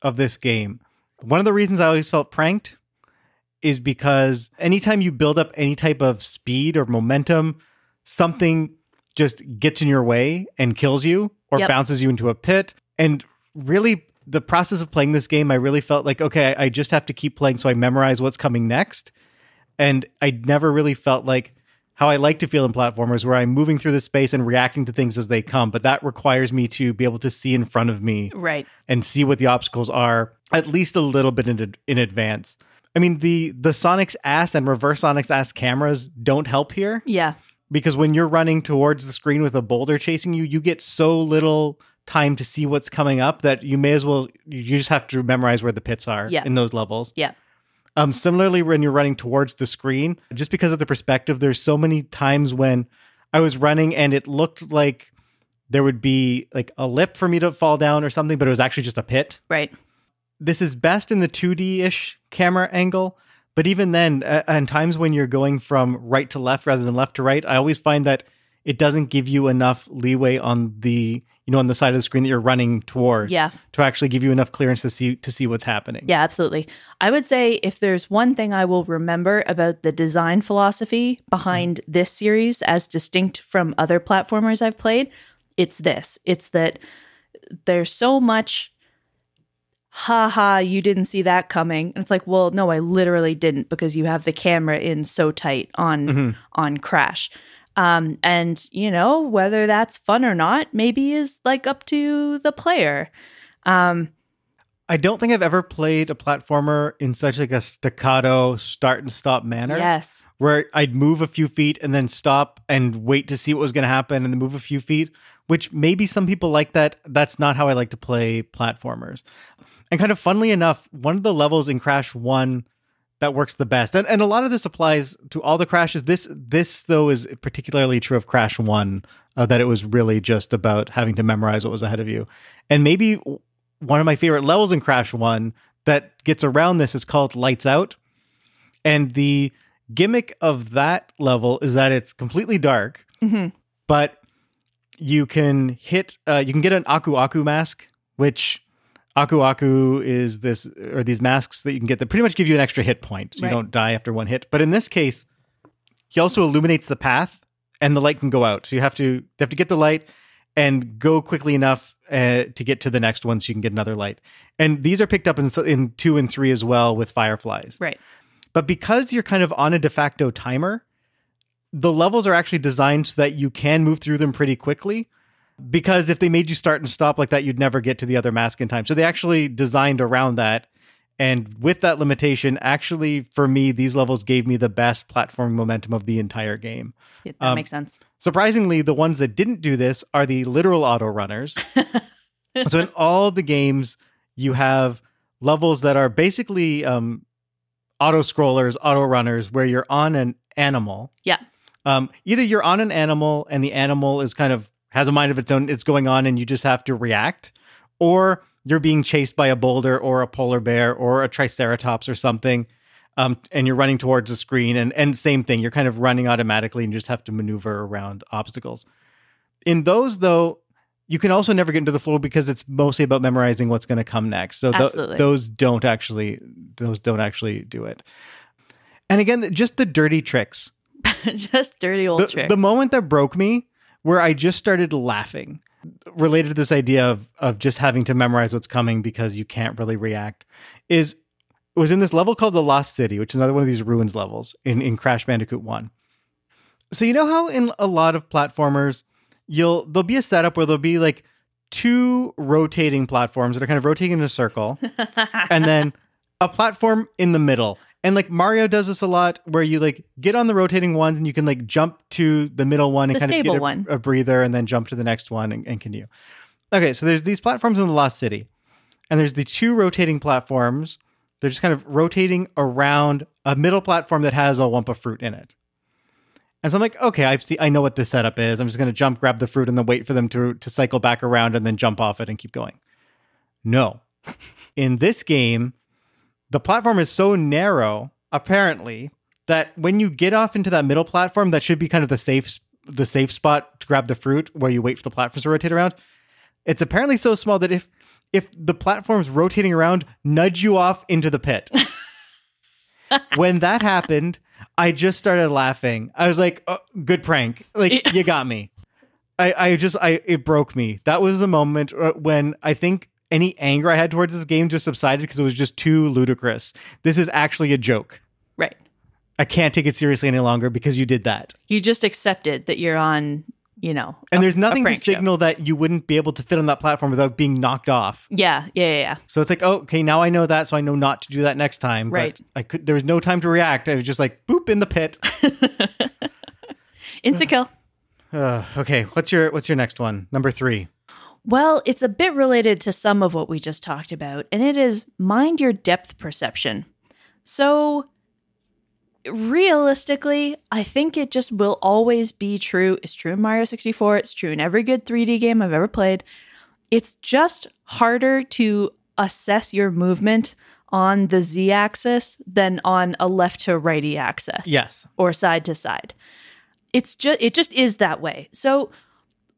of this game. One of the reasons I always felt pranked is because anytime you build up any type of speed or momentum, something just gets in your way and kills you or Yep. bounces you into a pit. And really, the process of playing this game, I really felt like, okay, I just have to keep playing so I memorize what's coming next. And I never really felt like how I like to feel in platformers where I'm moving through the space and reacting to things as they come. But that requires me to be able to see in front of me Right. and see what the obstacles are at least a little bit in, in advance. I mean, the the Sonic's ass and reverse Sonic's ass cameras don't help here Yeah. because when you're running towards the screen with a boulder chasing you, you get so little time to see what's coming up that you may as well you just have to memorize where the pits are Yeah. in those levels. Yeah. Um, similarly, when you're running towards the screen, just because of the perspective, there's so many times when I was running and it looked like there would be like a lip for me to fall down or something, but it was actually just a pit. Right. This is best in the 2D ish camera angle, but even then, uh, and times when you're going from right to left rather than left to right, I always find that it doesn't give you enough leeway on the you know on the side of the screen that you're running toward Yeah. to actually give you enough clearance to see to see what's happening. Yeah, absolutely. I would say if there's one thing I will remember about the design philosophy behind this series as distinct from other platformers I've played, it's this. It's that there's so much ha ha, you didn't see that coming. And it's like, well, no, I literally didn't because you have the camera in so tight on Mhm. on Crash. Um, and you know, whether that's fun or not, maybe is like up to the player. Um, I don't think I've ever played a platformer in such like a staccato start and stop manner. yes. Where I'd move a few feet and then stop and wait to see what was going to happen and then move a few feet, which maybe some people like that. That's not how I like to play platformers. And kind of funnily enough, one of the levels in Crash 1 that works the best. And and a lot of this applies to all the crashes. This this though is particularly true of Crash 1 uh, that it was really just about having to memorize what was ahead of you. And maybe one of my favorite levels in Crash 1 that gets around this is called Lights Out. And the gimmick of that level is that it's completely dark, hmm but you can hit uh, you can get an Aku Aku mask, which Aku Aku is this or these masks that you can get that pretty much give you an extra hit point. So Right. you don't die after one hit. But in this case, he also illuminates the path and the light can go out. So you have to you have to get the light and go quickly enough uh, to get to the next one so you can get another light. And these are picked up in in 2 and 3 as well with fireflies. Right. But because you're kind of on a de facto timer, the levels are actually designed so that you can move through them pretty quickly. Because if they made you start and stop like that, you'd never get to the other mask in time. So they actually designed around that. And with that limitation, actually, for me, these levels gave me the best platform momentum of the entire game. Yeah, that Um, makes sense. Surprisingly, the ones that didn't do this are the literal auto runners. so in all the games, you have levels that are basically um, auto scrollers, auto runners, where you're on an animal. Yeah. Um, either you're on an animal and the animal is kind of has a mind of its own, it's going on, and you just have to react, or you're being chased by a boulder or a polar bear or a triceratops or something. Um, and you're running towards the screen, and and same thing, you're kind of running automatically, and you just have to maneuver around obstacles. In those, though, you can also never get into the flow because it's mostly about memorizing what's going to come next. So th- those don't actually those don't actually do it. And again, just the dirty tricks. Just dirty old The, trick. the moment that broke me, where I just started laughing, related to this idea of of just having to memorize what's coming because you can't really react, is was in this level called the Lost City, which is another one of these ruins levels in in Crash Bandicoot One. So you know how in a lot of platformers, you'll there'll be a setup where there'll be like two rotating platforms that are kind of rotating in a circle, and then a platform in the middle. And like Mario does this a lot where you like get on the rotating ones and you can like jump to the middle one and The kind of get a, one. a breather and then jump to the next one and, and continue. Okay, so there's these platforms in the Lost City. And there's the two rotating platforms. They're just kind of rotating around a middle platform that has a lump of fruit in it. And so I'm like, okay, I've seen, I know what this setup is. I'm just going to jump, grab the fruit, and then wait for them to to cycle back around, and then jump off it and keep going. No, in this game, the platform is so narrow, apparently, that when you get off into that middle platform, that should be kind of the safe the safe spot to grab the fruit, where you wait for the platforms to rotate around. It's apparently so small that if if the platforms rotating around nudge you off into the pit. when that happened, I just started laughing. I was like, oh, "Good prank! Like you got me." I, I just, I it broke me. That was the moment uh, when I think any anger I had towards this game just subsided because it was just too ludicrous. This is actually a joke. right. I can't take it seriously any longer because you did that. You just accepted that you're on, you know, And a- there's nothing to prank show. signal that you wouldn't be able to fit on that platform without being knocked off. Yeah, yeah, yeah, yeah. So it's like, oh, okay, now I know that, so I know not to do that next time. But Right. I could. There was no time to react. I was just like, boop in the pit. Insta kill. Uh, okay, what's your what's your next one? Number three. Well, it's a bit related to some of what we just talked about, and it is mind your depth perception. So, realistically, I think it just will always be true. It's true in Mario 64, it's true in every good 3D game I've ever played. It's just harder to assess your movement on the z axis than on a left to righty axis Yes. or side to side. It's just it just is that way. So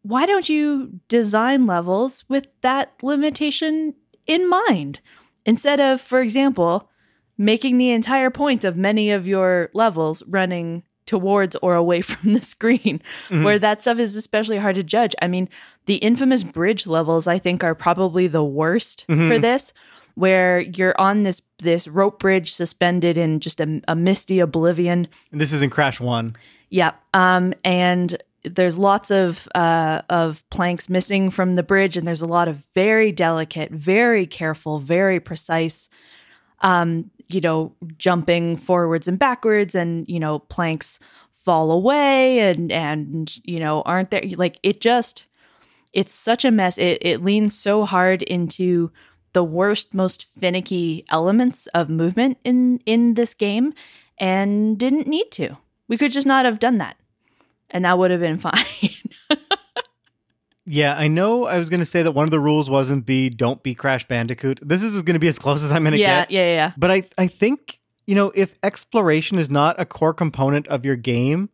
why don't you design levels with that limitation in mind instead of for example making the entire point of many of your levels running towards or away from the screen where that stuff is especially hard to judge. I mean, the infamous bridge levels I think are probably the worst for this where you're on this this rope bridge suspended in just a, a misty oblivion And this is in Crash One. Yep. Um, and there's lots of uh, of planks missing from the bridge, and there's a lot of very delicate, very careful, very precise, um, you know, jumping forwards and backwards, and you know, planks fall away, and and you know, aren't there? Like it just, it's such a mess. It it leans so hard into the worst, most finicky elements of movement in in this game, and didn't need to. We could just not have done that. And that would have been fine. Yeah, I know. I was going to say that one of the rules wasn't be don't be Crash Bandicoot. This is going to be as close as I'm going to yeah, get. yeah, yeah. Yeah. But I, I think you know if exploration is not a core component of your game,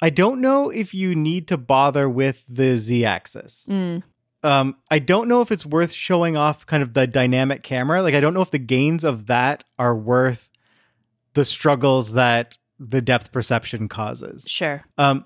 I don't know if you need to bother with the z-axis. Mm, Um, I don't know if it's worth showing off kind of the dynamic camera. Like, I don't know if the gains of that are worth the struggles that the depth perception causes. sure. Um,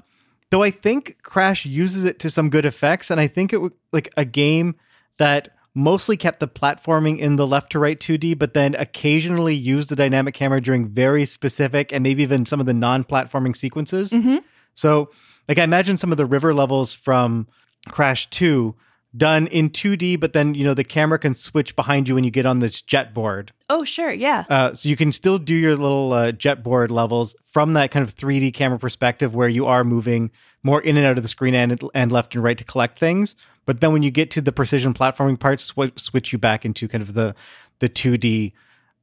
though I think Crash uses it to some good effects, and I think it like a game that mostly kept the platforming in the left to right 2D, but then occasionally used the dynamic camera during very specific and maybe even some of the non platforming sequences. Mhm. So, like, I imagine some of the river levels from Crash 2 done in 2D, but then, you know, the camera can switch behind you when you get on this jet board. Oh, sure. Yeah. Uh, so you can still do your little uh, jet board levels from that kind of 3D camera perspective where you are moving more in and out of the screen and, and left and right to collect things. But then when you get to the precision platforming parts, sw- switch you back into kind of the the 2D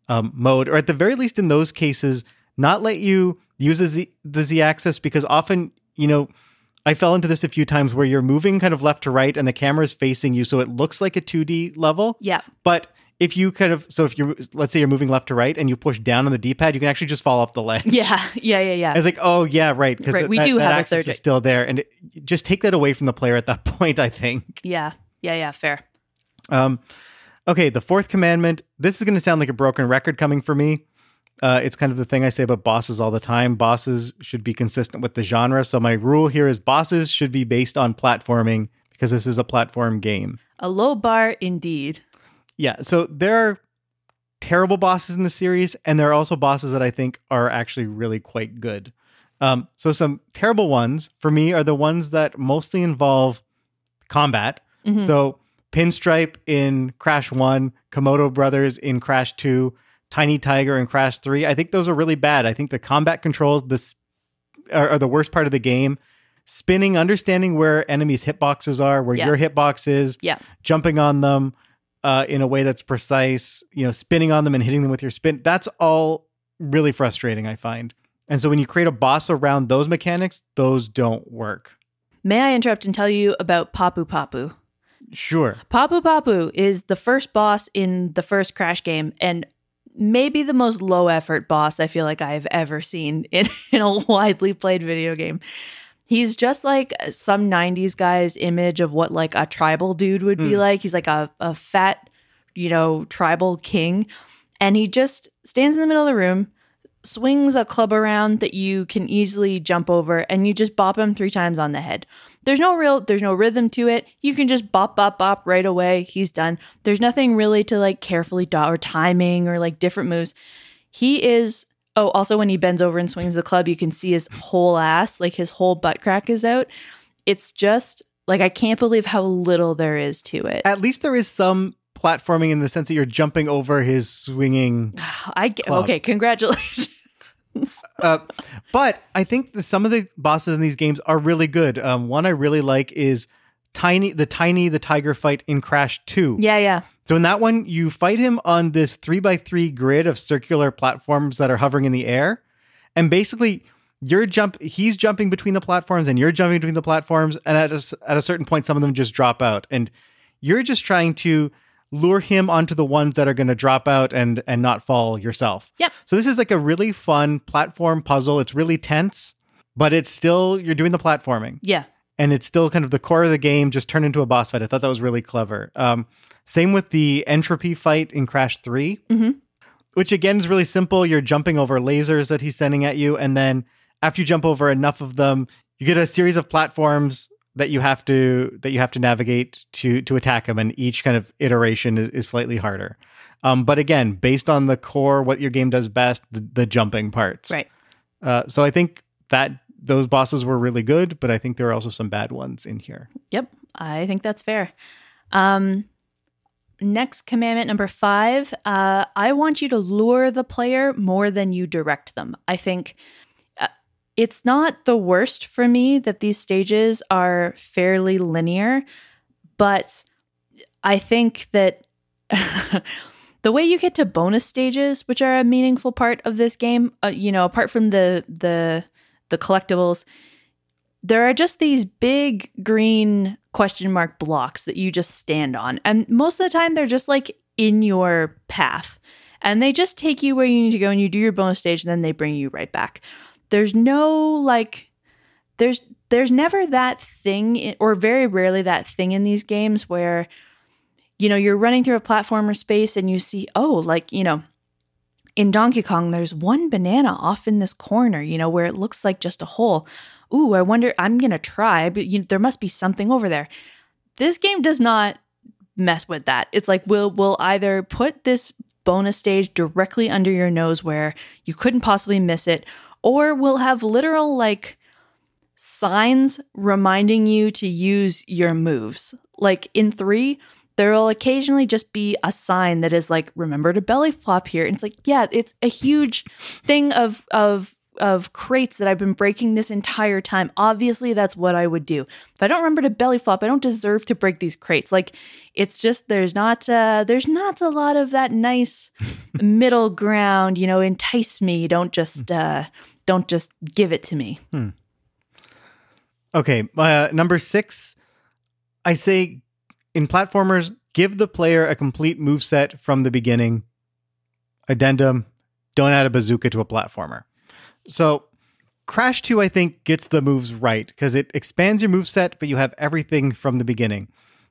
um, mode, or at the very least in those cases, not let you use the Z, the Z axis because often, you know, I fell into this a few times where you're moving kind of left to right and the camera is facing you, so it looks like a 2D level. Yeah. But if you kind of, so if you're, let's say you're moving left to right and you push down on the D pad, you can actually just fall off the ledge. Yeah. Yeah. Yeah. Yeah. It's like, oh yeah, right. Because Right, we do have a access third- is still there, and it, just take that away from the player at that point. I think. yeah. Yeah. Yeah. Fair. Um, okay, the fourth commandment. This is going to sound like a broken record coming for me. Uh, it's kind of the thing I say about bosses all the time. Bosses should be consistent with the genre. So my rule here is bosses should be based on platforming because this is a platform game. A low bar indeed. Yeah. So there are terrible bosses in the series, and there are also bosses that I think are actually really quite good. Um, so some terrible ones for me are the ones that mostly involve combat. Mhm. So Pinstripe in Crash 1, Komodo Brothers in Crash 2, Tiny Tiger and Crash 3. I think those are really bad. I think the combat controls this are, are the worst part of the game. Spinning, understanding where enemies' hitboxes are, where Yeah. your hitbox is, Yeah. jumping on them uh, in a way that's precise, you know, spinning on them and hitting them with your spin. That's all really frustrating, I find. And so when you create a boss around those mechanics, those don't work. May I interrupt and tell you about Papu Papu? Sure. Papu Papu is the first boss in the first Crash game and maybe the most low effort boss I feel like I've ever seen in, in a widely played video game. He's just like some 90s guy's image of what like a tribal dude would be Hmm. like. He's like a, a fat, you know, tribal king. And he just stands in the middle of the room, swings a club around that you can easily jump over, and you just bop him three times on the head. There's no real, there's no rhythm to it. You can just bop, bop, bop right away. He's done. There's nothing really to like carefully dot or timing or like different moves. He is. Oh, also when he bends over and swings the club, you can see his whole ass, like his whole butt crack is out. It's just like I can't believe how little there is to it. At least there is some platforming in the sense that you're jumping over his swinging. I get, Club. okay, congratulations. Uh, but I think the, some of the bosses in these games are really good. Um, one I really like is Tiny, the Tiny the Tiger fight in Crash 2. yeah, yeah. So in that one, you fight him on this three by three grid of circular platforms that are hovering in the air, and basically you're jump. He's jumping between the platforms, and you're jumping between the platforms, and at a, at a certain point, some of them just drop out, and you're just trying to lure him onto the ones that are going to drop out and and not fall yourself. Yep. So this is like a really fun platform puzzle. It's really tense, but it's still you're doing the platforming Yeah. and it's still kind of the core of the game just turned into a boss fight. I thought that was really clever. Um, same with the N. Tropy fight in Crash 3, Mhm. which again is really simple. You're jumping over lasers that he's sending at you, and then after you jump over enough of them, you get a series of platforms that you have to that you have to navigate to to attack him, and each kind of iteration is, is slightly harder. Um, but again, based on the core, what your game does best, the, the jumping parts. Right. Uh, so I think that those bosses were really good, but I think there are also some bad ones in here. Yep, I think that's fair. Um, next commandment number five uh, I want you to lure the player more than you direct them. I think it's not the worst for me that these stages are fairly linear, but I think that the way you get to bonus stages, which are a meaningful part of this game, uh, you know, apart from the the the collectibles, there are just these big green question mark blocks that you just stand on. And most of the time, they're just like in your path. And they just take you where you need to go and you do your bonus stage and then they bring you right back. There's no like, there's, there's never that thing, in, or very rarely that thing in these games where, you know, you're running through a platformer space and you see, oh, like, you know, in Donkey Kong, there's one banana off in this corner, you know, where it looks like just a hole ooh, I wonder, I'm going to try, but you, know, there must be something over there. This game does not mess with that. It's like we'll we'll either put this bonus stage directly under your nose where you couldn't possibly miss it, or we'll have literal like signs reminding you to use your moves. Like in three, there will occasionally just be a sign that is like, remember to belly flop here. And it's like, yeah, it's a huge thing of of of crates that I've been breaking this entire time. Obviously, that's what I would do. If I don't remember to belly flop, I don't deserve to break these crates. Like it's just there's not uh there's not a lot of that nice middle ground, you know, entice me. Don't just uh don't just give it to me. Hmm. Okay, uh, number six, I say in platformers, give the player a complete move set from the beginning. Addendum: Don't add a bazooka to a platformer. So, Crash 2, I think, gets the moves right because it expands your move set, but you have everything from the beginning.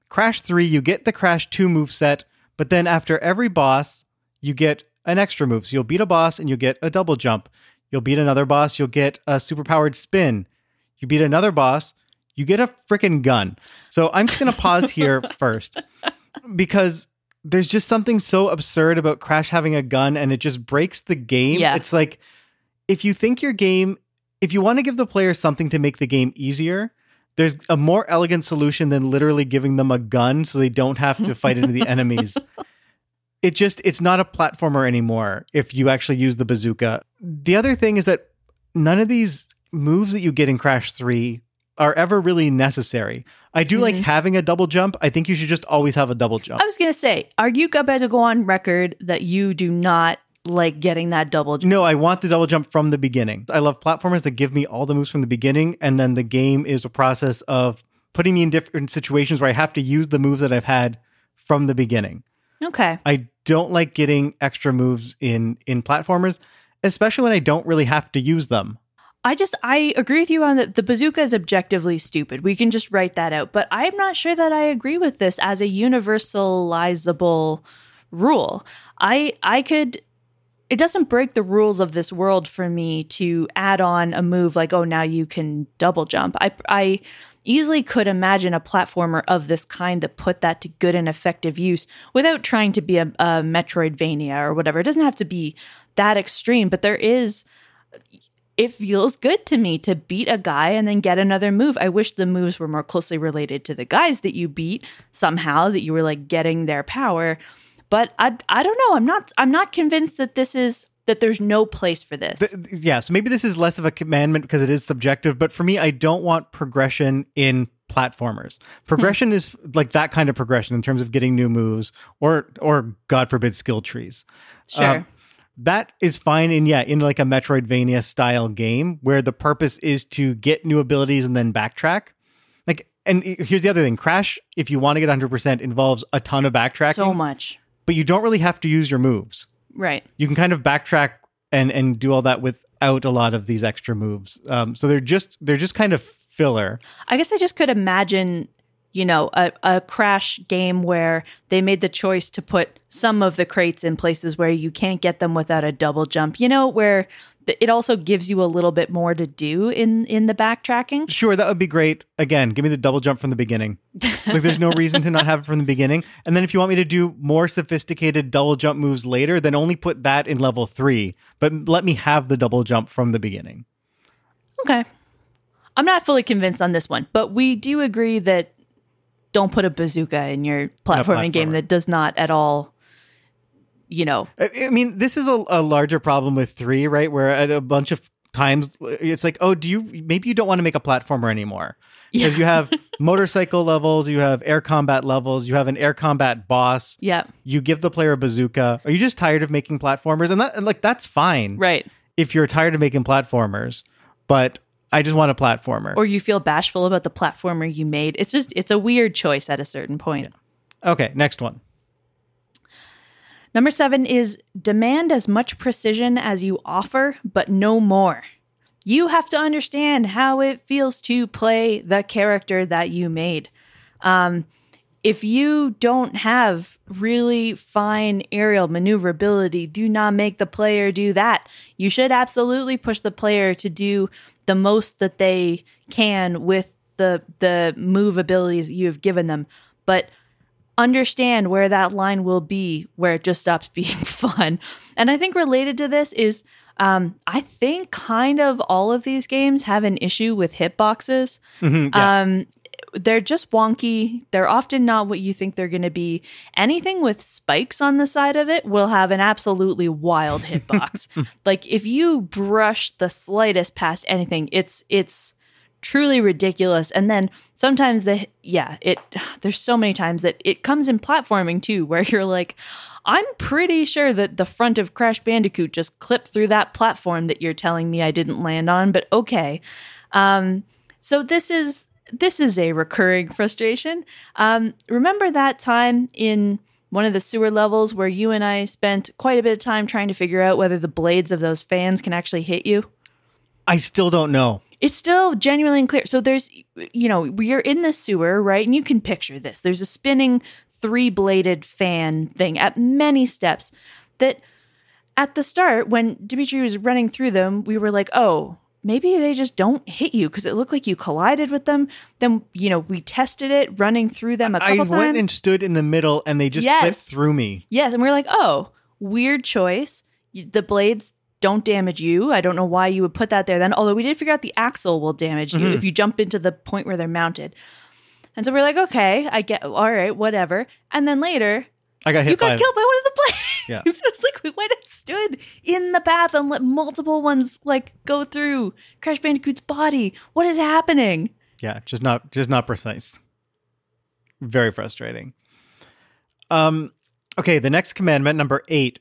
Crash 3, you get the Crash 2 move set, but then after every boss, you get an extra move. So you'll beat a boss and you'll get a double jump. You'll beat another boss, you'll get a superpowered spin. You beat another boss, you get a freaking gun. So I'm just going to pause here first because there's just something so absurd about Crash having a gun and it just breaks the game. Yeah. It's like if you think your game, if you want to give the player something to make the game easier, there's a more elegant solution than literally giving them a gun so they don't have to fight into the enemies. It just it's not a platformer anymore if you actually use the bazooka. The other thing is that none of these moves that you get in Crash 3 are ever really necessary. I do like Mhm. having a double jump. I think you should just always have a double jump. I was gonna say, are you about to go on record that you do not like getting that double jump? No, I want the double jump from the beginning. I love platformers that give me all the moves from the beginning, and then the game is a process of putting me in different situations where I have to use the moves that I've had from the beginning. Okay. I don't like getting extra moves in in platformers, especially when I don't really have to use them. I just I agree with you on that the bazooka is objectively stupid. We can just write that out. But I'm not sure that I agree with this as a universalizable rule. I I could it doesn't break the rules of this world for me to add on a move like oh now you can double jump. I I easily could imagine a platformer of this kind that put that to good and effective use without trying to be a, a Metroidvania or whatever. It doesn't have to be that extreme, but there is it feels good to me to beat a guy and then get another move. I wish the moves were more closely related to the guys that you beat somehow that you were like getting their power. But I I don't know. I'm not I'm not convinced that this is that there's no place for this. Th- th- yeah, so maybe this is less of a commandment because it is subjective, but for me, I don't want progression in platformers. Progression is like that kind of progression in terms of getting new moves or or God forbid skill trees. sure. um, That is fine in yeah, in like a Metroidvania style game where the purpose is to get new abilities and then backtrack. Like and here's the other thing, Crash if you want to get 100% involves a ton of backtracking, so much. but you don't really have to use your moves Right. you can kind of backtrack and and do all that without a lot of these extra moves. Um, so they're just they're just kind of filler. I guess I just could imagine, you know, a, a crash game where they made the choice to put some of the crates in places where you can't get them without a double jump, you know, where th- it also gives you a little bit more to do in in the backtracking. Sure, that would be great. Again, give me the double jump from the beginning. like there's no reason to not have it from the beginning. And then if you want me to do more sophisticated double jump moves later, then only put that in level 3, but let me have the double jump from the beginning. Okay. I'm not fully convinced on this one, but we do agree that don't put a bazooka in your platforming game that does not at all, you know, I, I mean, this is a, a larger problem with 3, right? Where at a bunch of times it's like, "Oh, do you maybe you don't want to make a platformer anymore?" because you have motorcycle levels, you have air combat levels, you have an air combat boss. yeah, You give the player a bazooka. Are you just tired of making platformers? And that and like that's fine right. if you're tired of making platformers. But I just want a platformer. Or you feel bashful about the platformer you made. It's just it's a weird choice at a certain point. okay, next one. Number seven is demand as much precision as you offer, but no more. You have to understand how it feels to play the character that you made. Um, if you don't have really fine aerial maneuverability, do not make the player do that. You should absolutely push the player to do the most that they can with the the move abilities you have given them. But understand where that line will be where it just stops being fun. And I think related to this is um, I think kind of all of these games have an issue with hitboxes. Mhm, yeah. Um, they're just wonky. They're often not what you think they're going to be. Anything with spikes on the side of it will have an absolutely wild hitbox. like if you brush the slightest past anything, it's it's truly ridiculous. And then sometimes the yeah, it there's so many times that it comes in platforming too, where you're like, I'm pretty sure that the front of Crash Bandicoot just clipped through that platform that you're telling me I didn't land on, but okay. Um, so this is this is a recurring frustration. Um, remember that time in one of the sewer levels where you and I spent quite a bit of time trying to figure out whether the blades of those fans can actually hit you? I still don't know. It's still genuinely unclear. So there's, you know, we're in the sewer, right? And you can picture this. There's a spinning three bladed fan thing at many steps that at the start, when Dimitri was running through them, we were like, oh, maybe they just don't hit you because it looked like you collided with them. Then, you know, we tested it running through them a I couple went times. and stood in the middle and they just Yes. flipped through me. Yes, and we are like, oh, weird choice. The blades don't damage you. I don't know why you would put that there then. Although we did figure out the axle will damage you mm-hmm. if you jump into the point where they're mounted. And so we're like, okay, I get, all right, whatever. And then later, I got hit you got by killed by one of the blades. Yeah. so it's like we went and stood in the path and let multiple ones like go through Crash Bandicoot's body. What is happening? Yeah, just not just not precise. Very frustrating. Um okay, the next commandment number 8.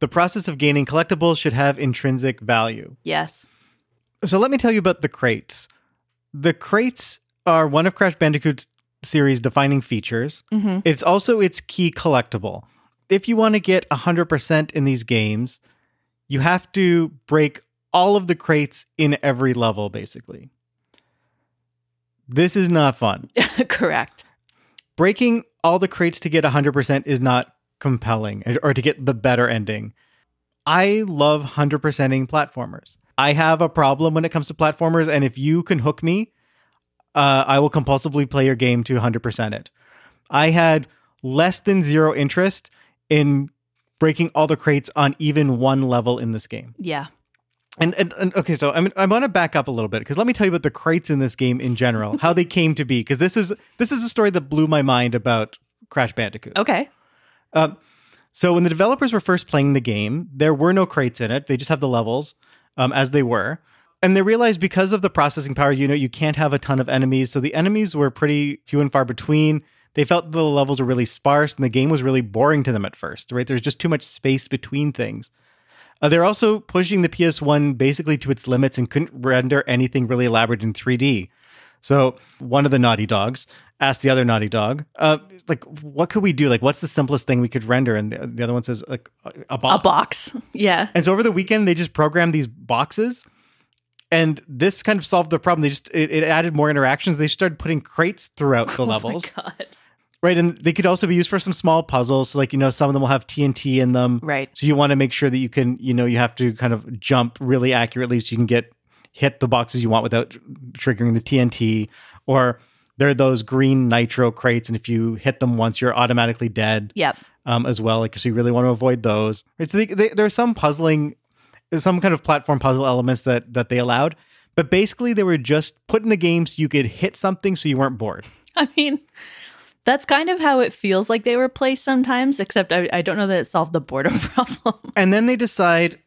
The process of gaining collectibles should have intrinsic value. Yes. So let me tell you about the crates. The crates are one of Crash Bandicoot's series defining features. hmm It's also its key collectible. If you want to get 100% in these games, you have to break all of the crates in every level, basically. This is not fun. Correct. Breaking all the crates to get 100% is not compelling or to get the better ending. I love 100%ing platformers. I have a problem when it comes to platformers, and if you can hook me, uh, I will compulsively play your game to 100% it. I had less than zero interest in breaking all the crates on even one level in this game. Yeah. And, and, and okay, so I'm I want to back up a little bit because let me tell you about the crates in this game in general, how they came to be. Because this is this is a story that blew my mind about Crash Bandicoot. Okay. Um, so when the developers were first playing the game, there were no crates in it. They just have the levels um, as they were. And they realized because of the processing power unit, you know, you can't have a ton of enemies. So the enemies were pretty few and far between. They felt the levels were really sparse and the game was really boring to them at first, right? There's just too much space between things. Uh, they're also pushing the PS1 basically to its limits and couldn't render anything really elaborate in 3D. So one of the naughty dogs asked the other naughty dog, uh, like, what could we do? Like, what's the simplest thing we could render? And the, the other one says, like, a, box. A box. Yeah. And so over the weekend, they just programmed these boxes. And this kind of solved the problem. They just it, it added more interactions. They started putting crates throughout the levels, Oh my God. Right? And they could also be used for some small puzzles. So, like you know, some of them will have TNT in them, Right. so you want to make sure that you can, you know, you have to kind of jump really accurately so you can get hit the boxes you want without triggering the TNT. Or there are those green nitro crates, and if you hit them once, you're automatically dead Yep. um, as well. Like, so you really want to avoid those. Right. So they, they, there are some puzzling, some kind of platform puzzle elements that that they allowed, but basically they were just put in the game so you could hit something so you weren't bored. I mean, that's kind of how it feels like they were placed sometimes, except I, I don't know that it solved the boredom problem. And then they decide,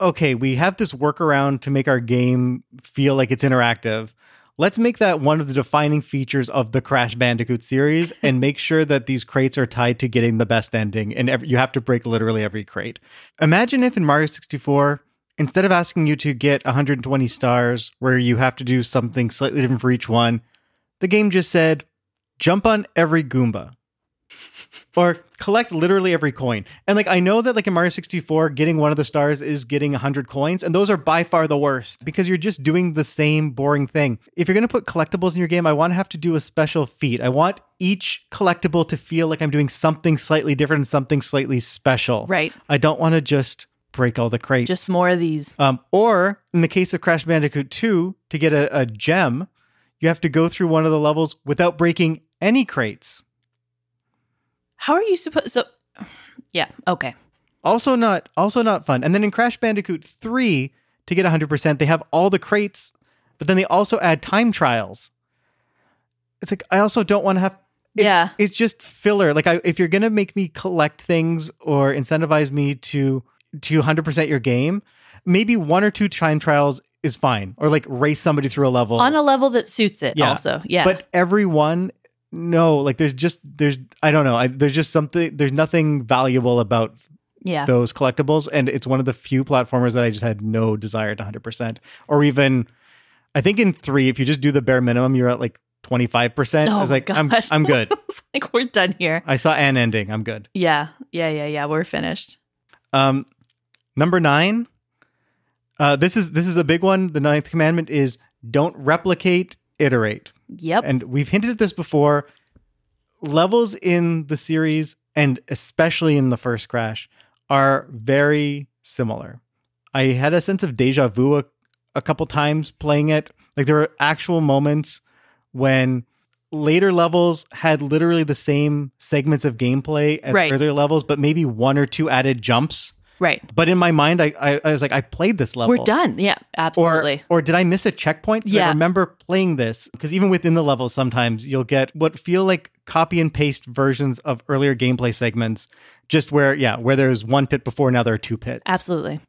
okay, we have this workaround to make our game feel like it's interactive. Let's make that one of the defining features of the Crash Bandicoot series and make sure that these crates are tied to getting the best ending. And every, you have to break literally every crate. Imagine if in Mario 64, instead of asking you to get 120 stars where you have to do something slightly different for each one, the game just said, jump on every Goomba or collect literally every coin. And like I know that like in Mario 64 getting one of the stars is getting 100 coins and those are by far the worst because you're just doing the same boring thing. If you're going to put collectibles in your game, I want to have to do a special feat. I want each collectible to feel like I'm doing something slightly different and something slightly special. right. I don't want to just break all the crates. Just more of these. Um, or in the case of Crash Bandicoot 2, to get a, a gem, you have to go through one of the levels without breaking any crates. How are you supposed so Yeah, okay. Also not also not fun. And then in Crash Bandicoot 3 to get 100%, they have all the crates, but then they also add time trials. It's like I also don't want to have it- yeah. it's just filler. Like I, if you're gonna make me collect things or incentivize me to to 100% your game, maybe one or two time trials is fine, or like race somebody through a level On a level that suits it Yeah. also. Yeah. But every one, no, like there's just there's I don't know, I, there's just something there's nothing valuable about yeah. those collectibles, and it's one of the few platformers that I just had no desire to 100%, or even I think in three, if you just do the bare minimum, you're at like 25%. I Oh was my like, I'm I'm good. Like we're done here. I saw an ending. I'm good. Yeah. Yeah, yeah, yeah. We're finished. Um, number nine. Uh, this is this is a big one. The ninth commandment is don't replicate, iterate. Yep. And we've hinted at this before. Levels in the series, and especially in the first Crash, are very similar. I had a sense of deja vu a, a couple times playing it. Like there were actual moments when later levels had literally the same segments of gameplay as Right. earlier levels, but maybe one or two added jumps. Right. But in my mind, I, I, I was like, I played this level. We're done. Yeah, absolutely. Or, or did I miss a checkpoint? 'Cause I remember playing this because even within the levels, sometimes you'll get what feel like copy and paste versions of earlier gameplay segments, just where, yeah, where there's one pit before, now there are two pits. absolutely.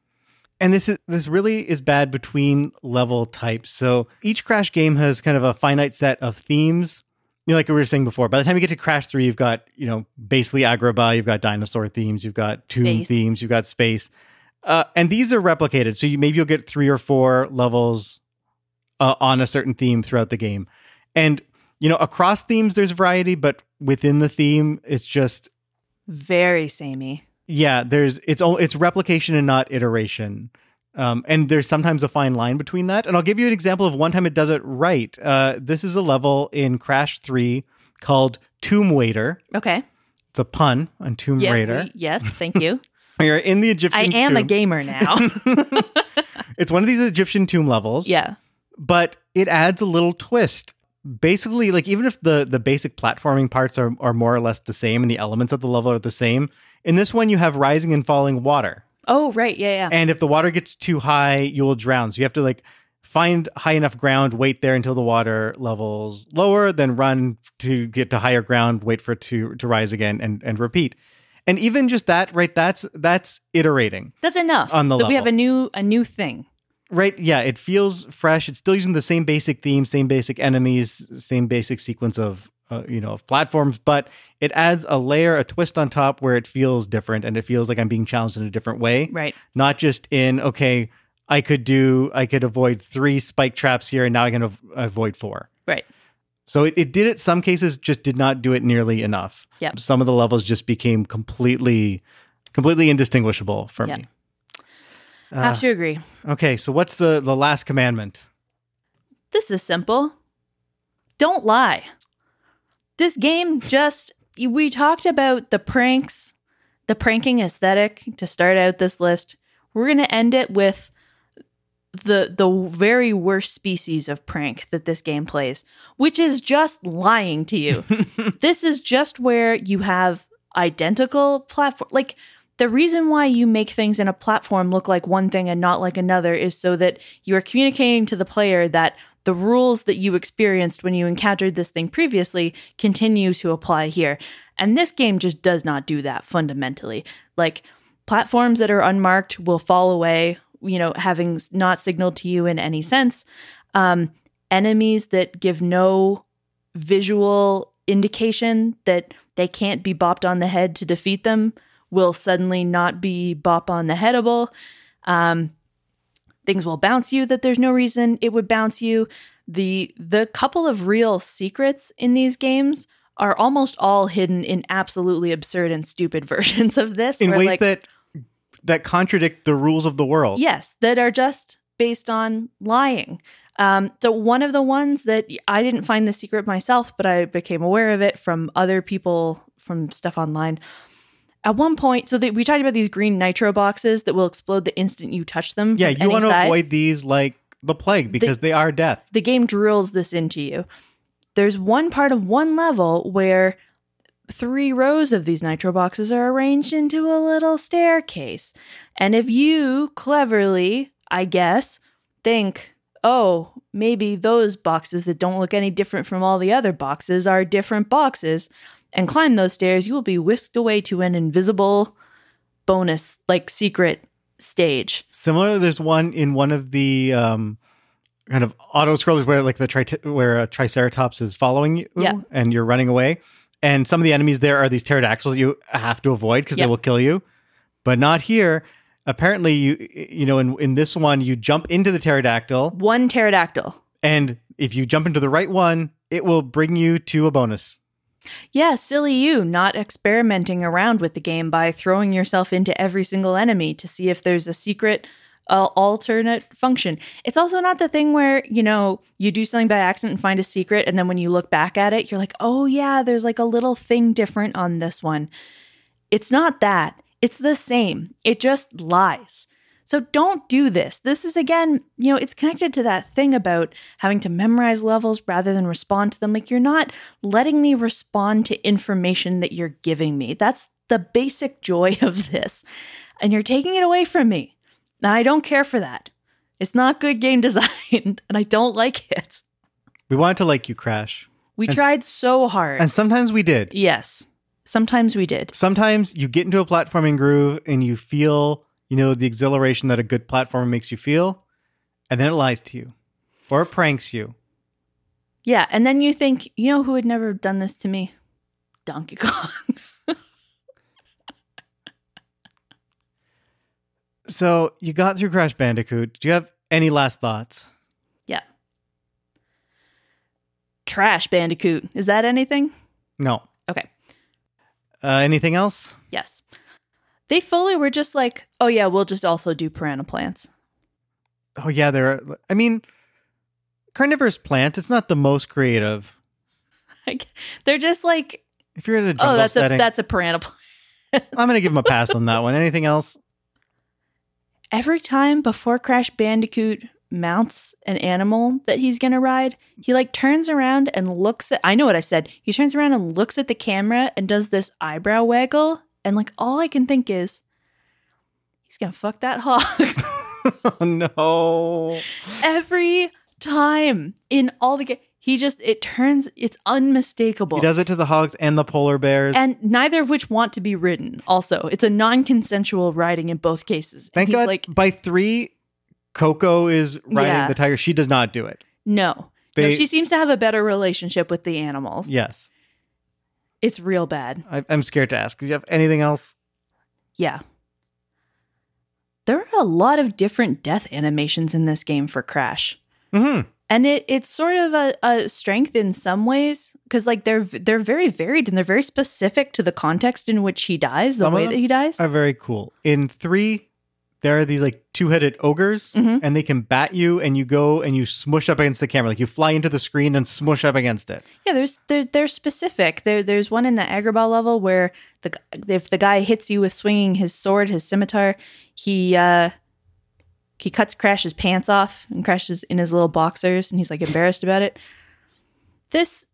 And this is this really is bad between level types. So each Crash game has kind of a finite set of themes. You know, like we were saying before, by the time you get to Crash 3, you've got, you know, basically Agrabah, you've got dinosaur themes, you've got tomb Space. themes, you've got space. Uh, and these are replicated. So you maybe you'll get three or four levels uh, on a certain theme throughout the game. And, you know, across themes, there's variety, but within the theme, it's just Very samey. yeah there's it's all it's replication and not iteration um, and there's sometimes a fine line between that and i'll give you an example of one time it does it right uh, this is a level in crash 3 called Tomb Wader Okay. it's a pun on tomb Yeah. raider we- yes, thank you. you're in the egyptian I am a gamer now. it's one of these egyptian tomb levels yeah. but it adds a little twist basically like even if the the basic platforming parts are, are more or less the same and the elements of the level are the same in this one you have rising and falling water Oh, right. Yeah, yeah. and if the water gets too high you will drown so you have to like find high enough ground wait there until the water levels lower then run to get to higher ground wait for it to to rise again and and repeat and even just that right that's that's iterating That's enough. on the that we have a new a new thing. right yeah it feels fresh it's still using the same basic theme same basic enemies same basic sequence of uh, you know of platforms but it adds a layer a twist on top where it feels different and it feels like i'm being challenged in a different way Right. not just in okay i could do i could avoid three spike traps here and now i can av- avoid four Right. so it, it did it some cases just did not do it nearly enough Yep. some of the levels just became completely completely indistinguishable for Yep. me I have Uh, to agree. okay so what's the the last commandment This is simple. Don't lie. This game just we talked about the pranks, the pranking aesthetic to start out this list. We're going to end it with the the very worst species of prank that this game plays, which is just lying to you. this is just where you have identical platform like the reason why you make things in a platform look like one thing and not like another is so that you are communicating to the player that the rules that you experienced when you encountered this thing previously continue to apply here. And this game just does not do that fundamentally. Like platforms that are unmarked will fall away, you know, having not signaled to you in any sense. Um, enemies that give no visual indication that they can't be bopped on the head to defeat them will suddenly not be bop on the headable. Um, things will bounce you that there's no reason it would bounce you. The the couple of real secrets in these games are almost all hidden in absolutely absurd and stupid versions of this. in ways like, that that contradict the rules of the world. Yes, that are just based on lying. Um, so one of the ones that I didn't find the secret myself, but I became aware of it from other people from stuff online. At one point, so that we talked about these green nitro boxes that will explode the instant you touch them. Yeah, you want to avoid these like the plague because they are death. the game drills this into you. There's one part of one level where three rows of these nitro boxes are arranged into a little staircase. And if you cleverly, I guess, think, oh, maybe those boxes that don't look any different from all the other boxes are different boxes, and climb those stairs, you will be whisked away to an invisible bonus, like secret stage. Similar, there's one in one of the um, kind of auto scrollers where like the tri- where a triceratops is following you Yeah. and you're running away. And some of the enemies there are these pterodactyls you have to avoid because Yep. they will kill you. But not here. Apparently, you you know in in this one you jump into the pterodactyl, One pterodactyl. and if you jump into the right one, it will bring you to a bonus. Yeah, silly you, not experimenting around with the game by throwing yourself into every single enemy to see if there's a secret uh, alternate function. It's also not the thing where, you know, you do something by accident and find a secret, and then when you look back at it, you're like, oh, yeah, there's like a little thing different on this one. It's not that. It's the same. It just lies. So don't do this. This is again, you know, it's connected to that thing about having to memorize levels rather than respond to them. Like you're not letting me respond to information that you're giving me. That's the basic joy of this. And you're taking it away from me. And I don't care for that. It's not good game design, and I don't like it. We wanted to like you, Crash, We And- tried so hard. and sometimes we did. yes. Sometimes we did. sometimes you get into a platforming groove and you feel, you know, the exhilaration that a good platformer makes you feel, and then it lies to you or it pranks you. Yeah. And then you think, you know who had never done this to me? Donkey Kong. So you got through Crash Bandicoot. Do you have any last thoughts? yeah. Trash Bandicoot. Is that anything? No. Okay. Uh, anything else? Yes. They fully were just like, oh, yeah, we'll just also do piranha plants. Oh yeah, there. Are, I mean, carnivorous plants. It's not the most creative. Like, they're just like, If you're in a oh, jungle oh, that's setting, a that's a piranha plant. I'm gonna give him a pass on that one. Anything else? Every time before Crash Bandicoot mounts an animal that he's gonna ride, he like turns around and looks at. I know what I said. He turns around and looks at the camera and does this eyebrow waggle, and like all I can think is, he's gonna fuck that hog. oh no. Every time in all the ga- he just it turns it's unmistakable. He does it to the hogs and the polar bears. and neither of which want to be ridden. Also, it's a non-consensual riding in both cases. Thank God. Like by three, Coco is riding Yeah. the tiger. She does not do it. no, no. She seems to have a better relationship with the animals. Yes, It's real bad. I, I'm scared to ask. Do you have anything else? Yeah. There are a lot of different death animations in this game for Crash. hmm and it it's sort of a, a strength in some ways because like they're they're very varied and they're very specific to the context in which he dies the Some way that he dies Are very cool. In three, there are these like two-headed ogres, Mhm. and they can bat you, and you go and you smush up against the camera. Like you fly into the screen and smush up against it. yeah there's they're, they're specific there there's one in the agrabah level where the if the guy hits you with swinging his sword his scimitar he uh he cuts crash's pants off and crashes in his little boxers and he's like embarrassed about it this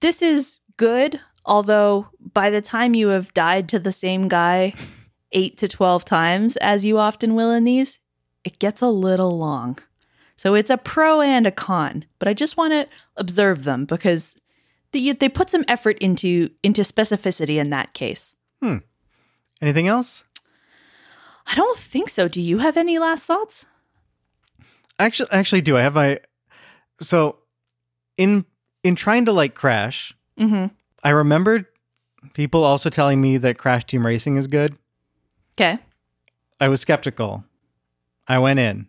this is good although by the time you have died to the same guy 8 to 12 times as you often will in these it gets a little long so it's a pro and a con but i just want to observe them because they, they put some effort into into specificity in that case Hmm. Anything else? i don't think so do you have any last thoughts Actually, actually, do I have my? So, in in trying to like Crash, mm-hmm I remembered people also telling me that Crash Team Racing is good. Okay I was skeptical. I went in.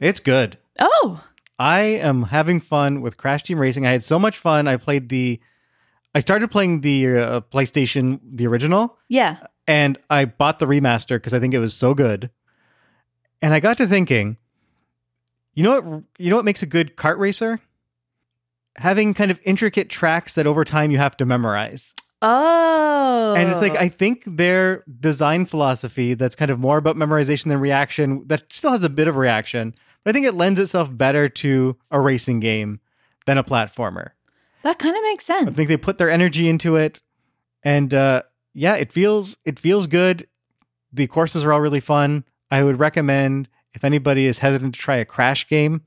It's good. oh I am having fun with Crash Team Racing. I had so much fun. I played the I started playing the uh, PlayStation the original yeah and I bought the remaster because I think it was so good. And I got to thinking, you know what you know what makes a good kart racer? Having kind of intricate tracks that over time you have to memorize. Oh And it's like I think their design philosophy that's kind of more about memorization than reaction that still has a bit of reaction, but I think it lends itself better to a racing game than a platformer. that kind of makes sense. I think they put their energy into it And uh, yeah, it feels it feels good. The courses are all really fun. I would recommend if anybody is hesitant to try a Crash game,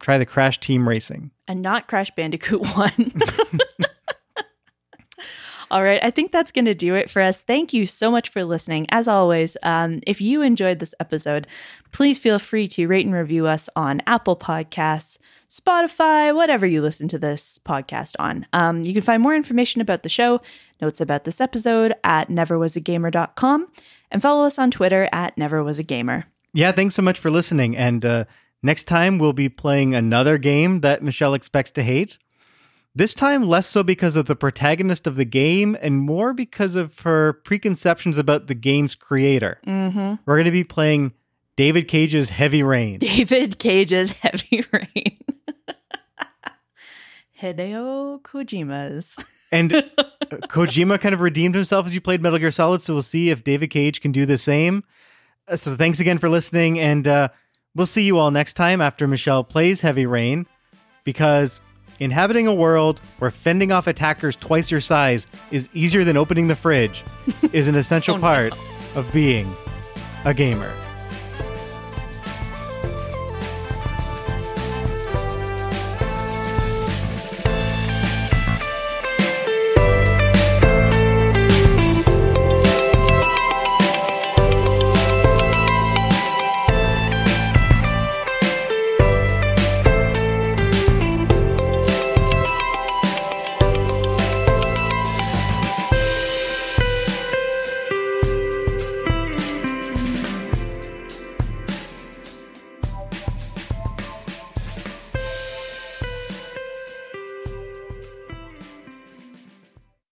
try the Crash Team Racing. And not Crash Bandicoot 1. All right, I think that's going to do it for us. Thank you so much for listening. As always, um, if you enjoyed this episode, please feel free to rate and review us on Apple Podcasts, Spotify, whatever you listen to this podcast on. Um, you can find more information about the show, notes about this episode at neverwasagamer.com, and follow us on Twitter at neverwasagamer. Yeah, thanks so much for listening. And uh, next time we'll be playing another game that Michelle expects to hate. This time, less so because of the protagonist of the game and more because of her preconceptions about the game's creator. Mm-hmm. We're going to be playing David Cage's Heavy Rain. David Cage's Heavy Rain. Hideo Kojima's. and uh, Kojima kind of redeemed himself as you played Metal Gear Solid, so we'll see if David Cage can do the same. Uh, so thanks again for listening, and uh, we'll see you all next time after Michelle plays Heavy Rain, because Inhabiting a world where fending off attackers twice your size is easier than opening the fridge is an essential Oh, no. part of being a gamer.